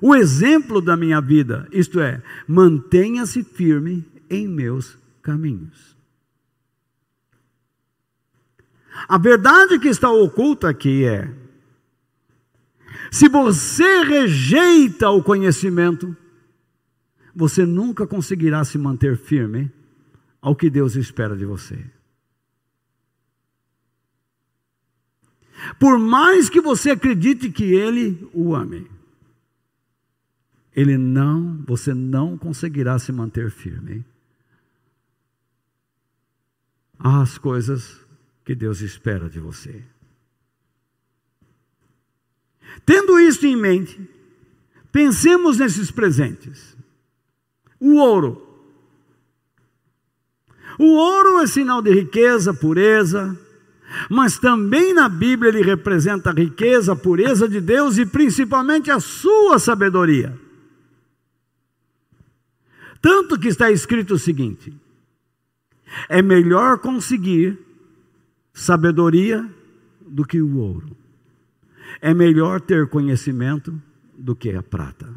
o exemplo da minha vida, isto é, mantenha-se firme em meus caminhos. A verdade que está oculta aqui é: se você rejeita o conhecimento, você nunca conseguirá se manter firme ao que Deus espera de você. Por mais que você acredite que Ele o ame, Ele não, você não conseguirá se manter firme às coisas que Deus espera de você. Tendo isso em mente, pensemos nesses presentes. O ouro. O ouro é sinal de riqueza, pureza, mas também na Bíblia ele representa a riqueza, a pureza de Deus e principalmente a sua sabedoria. Tanto que está escrito o seguinte: é melhor conseguir sabedoria do que o ouro. É melhor ter conhecimento do que a prata.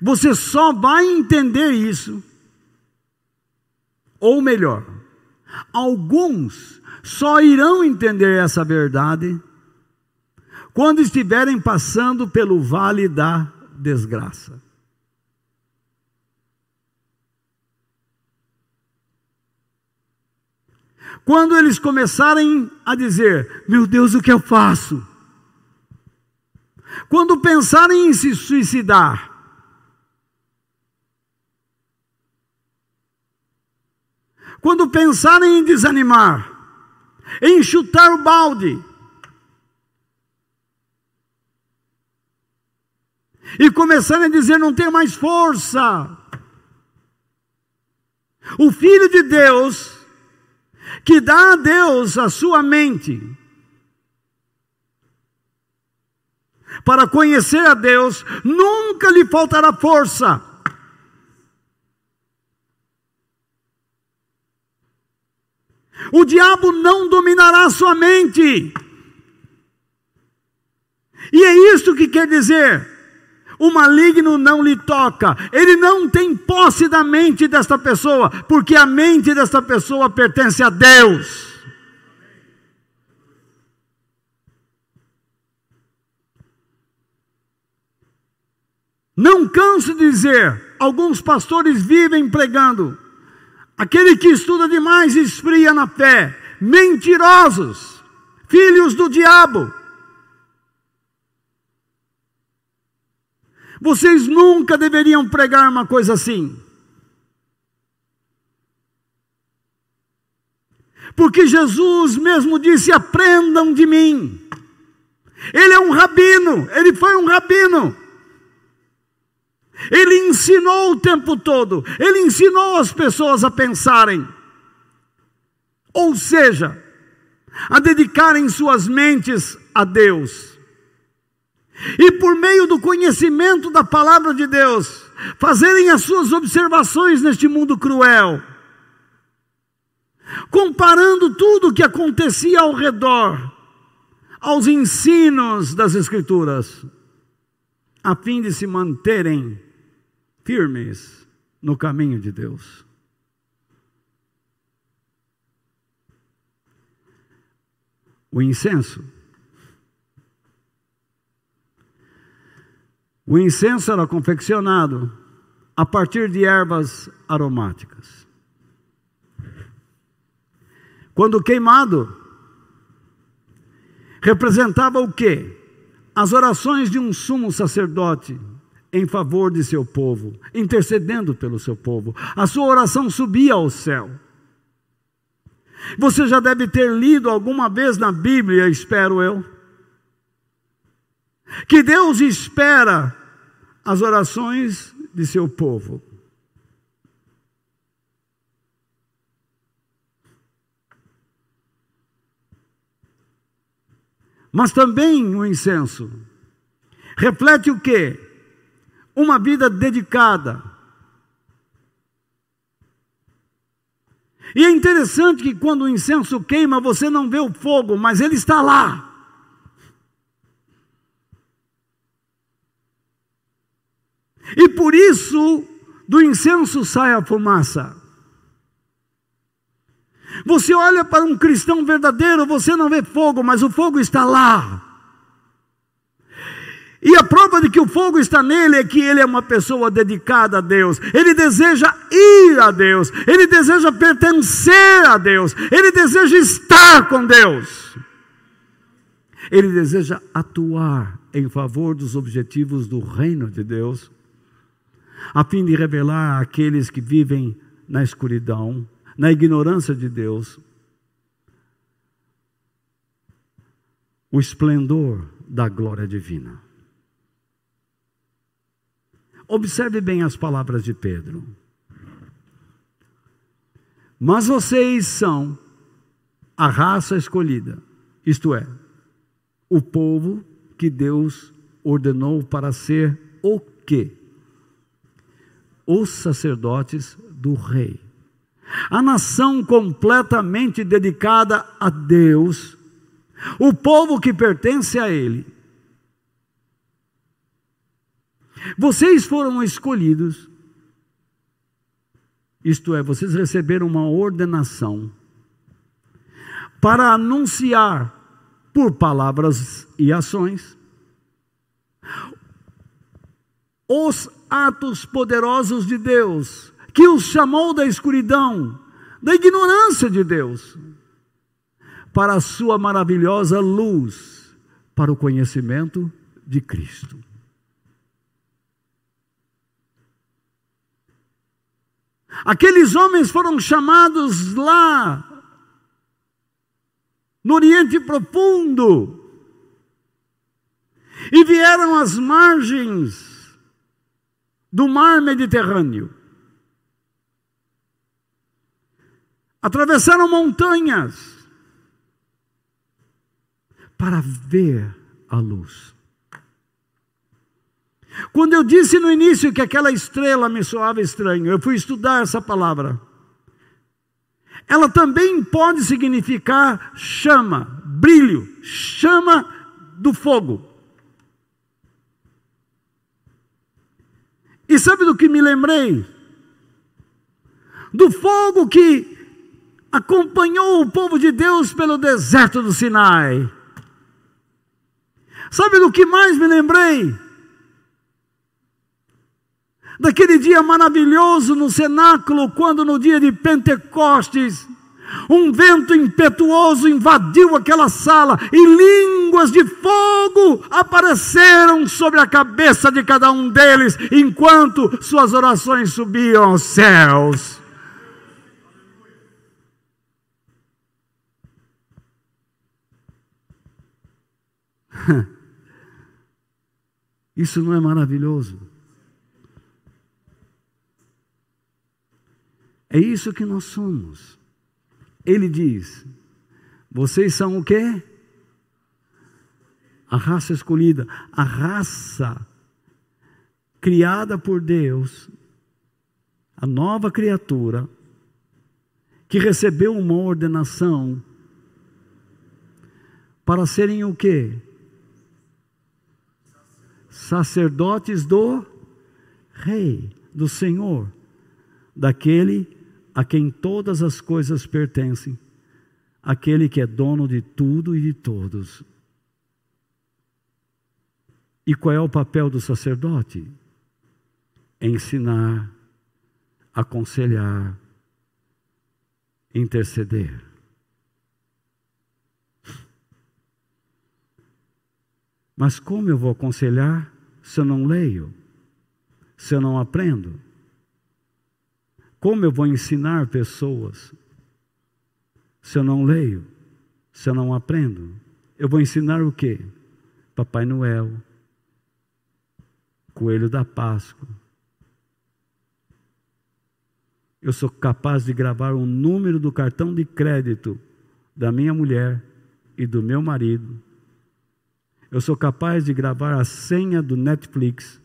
Você só vai entender isso, ou melhor, alguns só irão entender essa verdade quando estiverem passando pelo vale da desgraça. Quando eles começarem a dizer: Meu Deus, o que eu faço? Quando pensarem em se suicidar, quando pensarem em desanimar, em chutar o balde, e começarem a dizer: não tenho mais força. O Filho de Deus que dá a Deus a sua mente para conhecer a Deus, nunca lhe faltará força. O diabo não dominará sua mente. E é isso que quer dizer o maligno não lhe toca, ele não tem posse da mente desta pessoa, porque a mente desta pessoa pertence a Deus. Não canso de dizer, alguns pastores vivem pregando, aquele que estuda demais esfria na fé, mentirosos, filhos do diabo. Vocês nunca deveriam pregar uma coisa assim. Porque Jesus mesmo disse: aprendam de mim. Ele é um rabino, ele foi um rabino. Ele ensinou o tempo todo, ele ensinou as pessoas a pensarem. Ou seja, a dedicarem suas mentes a Deus. E por meio do conhecimento da palavra de Deus, fazerem as suas observações neste mundo cruel, comparando tudo o que acontecia ao redor aos ensinos das Escrituras, a fim de se manterem firmes no caminho de Deus. O incenso O incenso era confeccionado a partir de ervas aromáticas. Quando queimado, representava o quê? As orações de um sumo sacerdote em favor de seu povo, intercedendo pelo seu povo. A sua oração subia ao céu. Você já deve ter lido alguma vez na Bíblia, espero eu, que Deus espera as orações de seu povo. Mas também o incenso reflete o que? Uma vida dedicada. E é interessante que quando o incenso queima, você não vê o fogo, mas ele está lá. E por isso do incenso sai a fumaça. Você olha para um cristão verdadeiro, você não vê fogo, mas o fogo está lá. E a prova de que o fogo está nele é que ele é uma pessoa dedicada a Deus. Ele deseja ir a Deus. Ele deseja pertencer a Deus. Ele deseja estar com Deus. Ele deseja atuar em favor dos objetivos do reino de Deus, a fim de revelar àqueles que vivem na escuridão na ignorância de Deus, o esplendor da glória divina. Observe bem as palavras de Pedro. Mas vocês são a raça escolhida, isto é, o povo que Deus ordenou para ser o quê? Os sacerdotes do rei. A nação completamente dedicada a Deus, o povo que pertence a Ele. Vocês foram escolhidos, isto é, vocês receberam uma ordenação para anunciar por palavras e ações os atos poderosos de Deus que os chamou da escuridão, da ignorância de Deus, para a sua maravilhosa luz, para o conhecimento de Cristo. Aqueles homens foram chamados lá, no Oriente Profundo, e vieram às margens do mar Mediterrâneo. atravessaram montanhas para ver a luz. Quando eu disse no início que aquela estrela me soava estranho, eu fui estudar essa palavra. Ela também pode significar chama, brilho, chama do fogo. E sabe do que me lembrei? Do fogo que acompanhou o povo de Deus pelo deserto do Sinai. Sabe do que mais me lembrei? Daquele dia maravilhoso no cenáculo, quando no dia de Pentecostes, um vento impetuoso invadiu aquela sala e línguas de fogo apareceram sobre a cabeça de cada um deles, enquanto suas orações subiam aos céus. Isso não é maravilhoso? É isso que nós somos. Ele diz: vocês são o quê? A raça escolhida, a raça criada por Deus, a nova criatura que recebeu uma ordenação para serem o quê? sacerdotes do Rei, do Senhor, daquele a quem todas as coisas pertencem, aquele que é dono de tudo e de todos. E qual é o papel do sacerdote? Ensinar, aconselhar, interceder. Mas como eu vou aconselhar se eu não leio? Se eu não aprendo? Como eu vou ensinar pessoas se eu não leio? Se eu não aprendo? Eu vou ensinar o quê? Papai Noel, Coelho da Páscoa. Eu sou capaz de gravar o número do cartão de crédito da minha mulher e do meu marido. Eu sou capaz de gravar a senha do Netflix.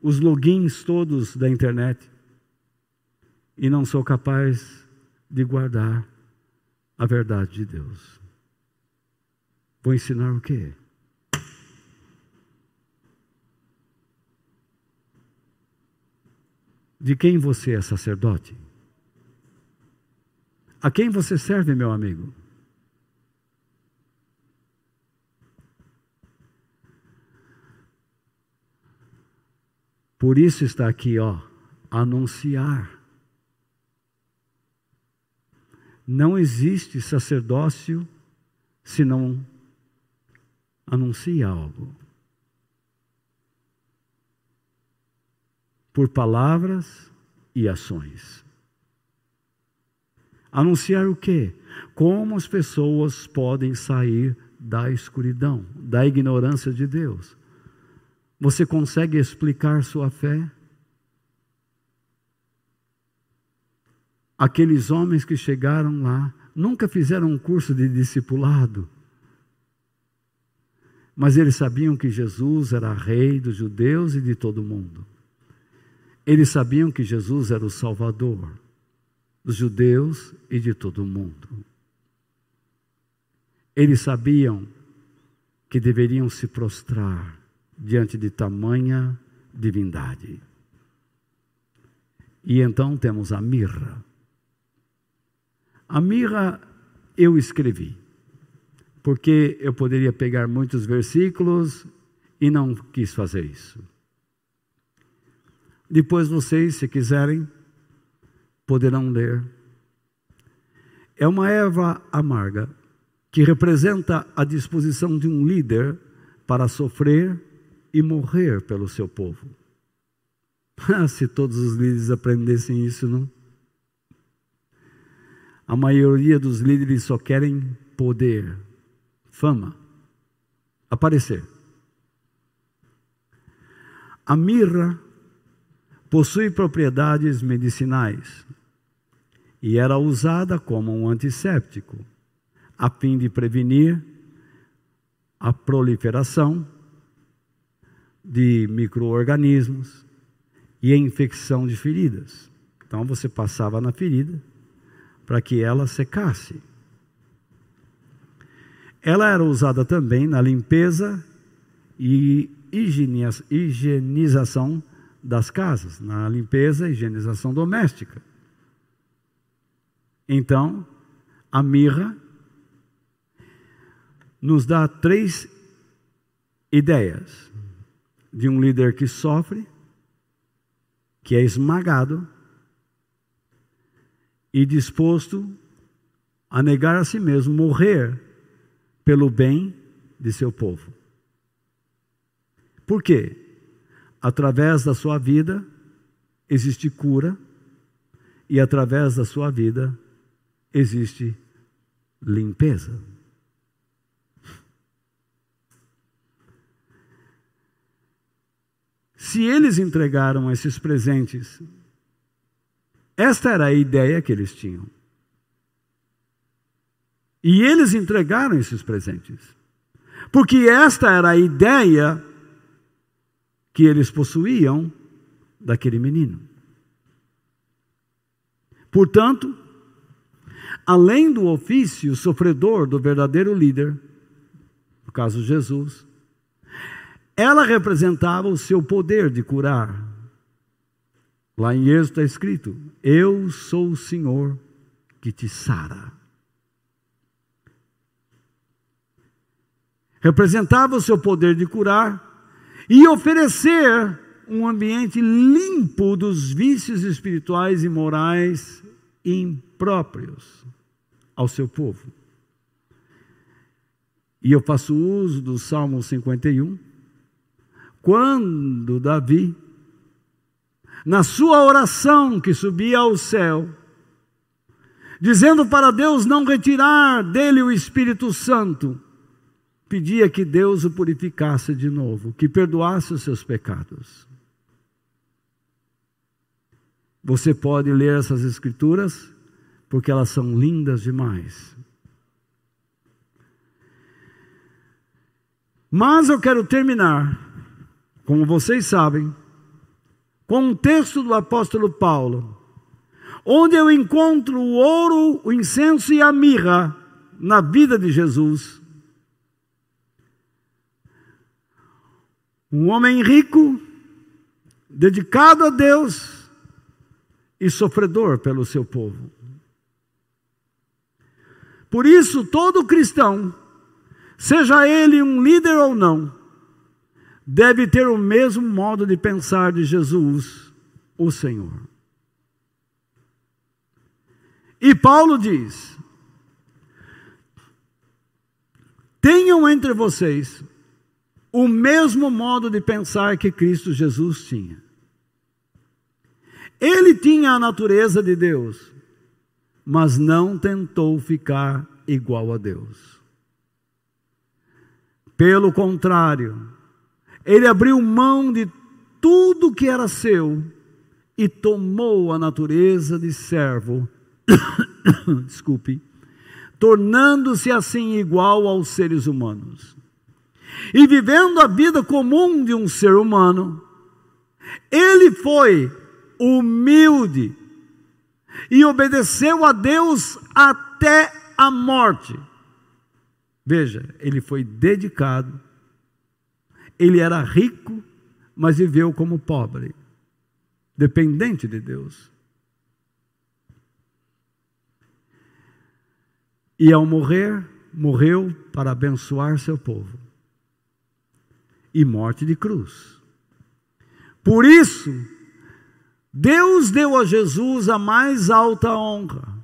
Os logins todos da internet. E não sou capaz de guardar a verdade de Deus. Vou ensinar o quê? De quem você é sacerdote? A quem você serve, meu amigo? Por isso está aqui, ó, anunciar. Não existe sacerdócio se não anuncia algo. Por palavras e ações. Anunciar o quê? Como as pessoas podem sair da escuridão, da ignorância de Deus. Você consegue explicar sua fé? Aqueles homens que chegaram lá nunca fizeram um curso de discipulado, mas eles sabiam que Jesus era rei dos judeus e de todo mundo. Eles sabiam que Jesus era o Salvador dos judeus e de todo mundo. Eles sabiam que deveriam se prostrar diante de tamanha divindade. E então temos a mirra. A mirra eu escrevi, porque eu poderia pegar muitos versículos e não quis fazer isso. Depois vocês, se quiserem, poderão ler. É uma erva amarga que representa a disposição de um líder para sofrer e morrer pelo seu povo. Ah, se todos os líderes aprendessem isso, não? A maioria dos líderes só querem poder, fama, aparecer. A mirra possui propriedades medicinais e era usada como um antisséptico, a fim de prevenir a proliferação de microorganismos e a infecção de feridas. Então você passava na ferida para que ela secasse. Ela era usada também na limpeza e higienização das casas, na limpeza e higienização doméstica. Então, a mirra nos dá três ideias de um líder que sofre, que é esmagado e disposto a negar a si mesmo, morrer pelo bem de seu povo. Por quê? através da sua vida existe cura e através da sua vida existe limpeza. Se eles entregaram esses presentes, esta era a ideia que eles tinham. E eles entregaram esses presentes. Porque esta era a ideia que eles possuíam daquele menino. Portanto, além do ofício sofredor do verdadeiro líder, no caso Jesus, ela representava o seu poder de curar. Lá em Êxodo está escrito: Eu sou o Senhor que te sara. Representava o seu poder de curar e oferecer um ambiente limpo dos vícios espirituais e morais impróprios ao seu povo. e eu faço uso do Salmo 51, quando Davi, na sua oração que subia ao céu, dizendo para Deus não retirar dele o Espírito Santo, pedia que Deus o purificasse de novo, que perdoasse os seus pecados. Você pode ler essas escrituras porque elas são lindas demais. Mas eu quero terminar, como vocês sabem, com um texto do apóstolo Paulo, onde eu encontro o ouro, o incenso e a mirra na vida de Jesus. Um homem rico, dedicado a Deus e sofredor pelo seu povo. Por isso, todo cristão, seja ele um líder ou não, deve ter o mesmo modo de pensar de Jesus, o Senhor. E Paulo diz: tenham entre vocês o mesmo modo de pensar que Cristo Jesus tinha. Ele tinha a natureza de Deus, mas não tentou ficar igual a Deus. Pelo contrário, ele abriu mão de tudo que era seu e tomou a natureza de servo, desculpe, tornando-se assim igual aos seres humanos. E vivendo a vida comum de um ser humano, ele foi humilde e obedeceu a Deus até a morte. Veja, ele foi dedicado, ele era rico, mas viveu como pobre, dependente de Deus. E ao morrer, morreu para abençoar seu povo. E morte de cruz. Por isso, Deus deu a Jesus a mais alta honra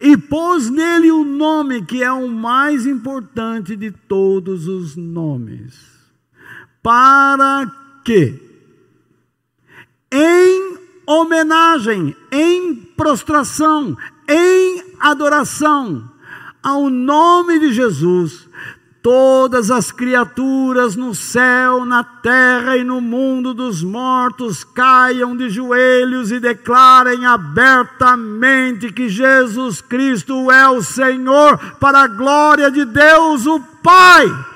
e pôs nele o nome que é o mais importante de todos os nomes, para que, em homenagem, em prostração, em adoração ao nome de Jesus, todas as criaturas no céu, na terra e no mundo dos mortos caiam de joelhos e declarem abertamente que Jesus Cristo é o Senhor, para a glória de Deus, o Pai.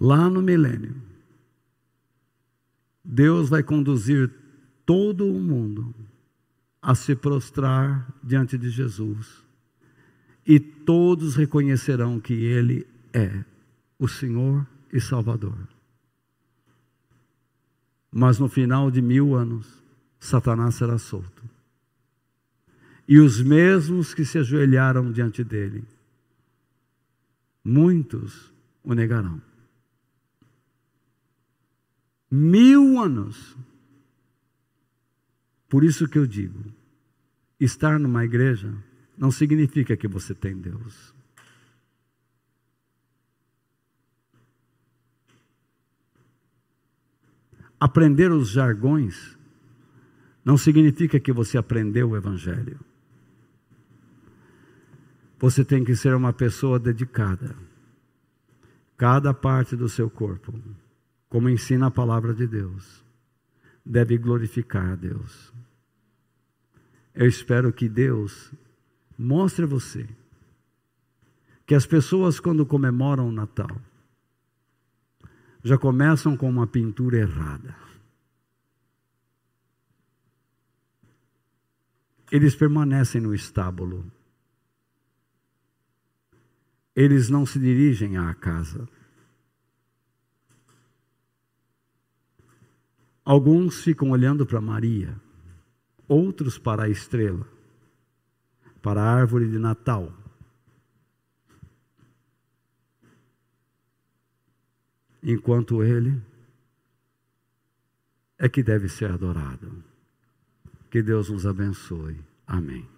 Lá no milênio, Deus vai conduzir todo o mundo a se prostrar diante de Jesus. E todos reconhecerão que Ele é o Senhor e Salvador. Mas no final de mil anos, Satanás será solto. E os mesmos que se ajoelharam diante dele, muitos o negarão. Mil anos. Por isso que eu digo: estar numa igreja não significa que você tem Deus. Aprender os jargões não significa que você aprendeu o Evangelho. Você tem que ser uma pessoa dedicada. Cada parte do seu corpo como ensina a palavra de Deus, deve glorificar a Deus. Eu espero que Deus mostre a você que as pessoas, quando comemoram o Natal, já começam com uma pintura errada. Eles permanecem no estábulo. Eles não se dirigem à casa. Alguns ficam olhando para Maria, outros para a estrela, para a árvore de Natal. enquanto Ele é que deve ser adorado. Que Deus nos abençoe. Amém.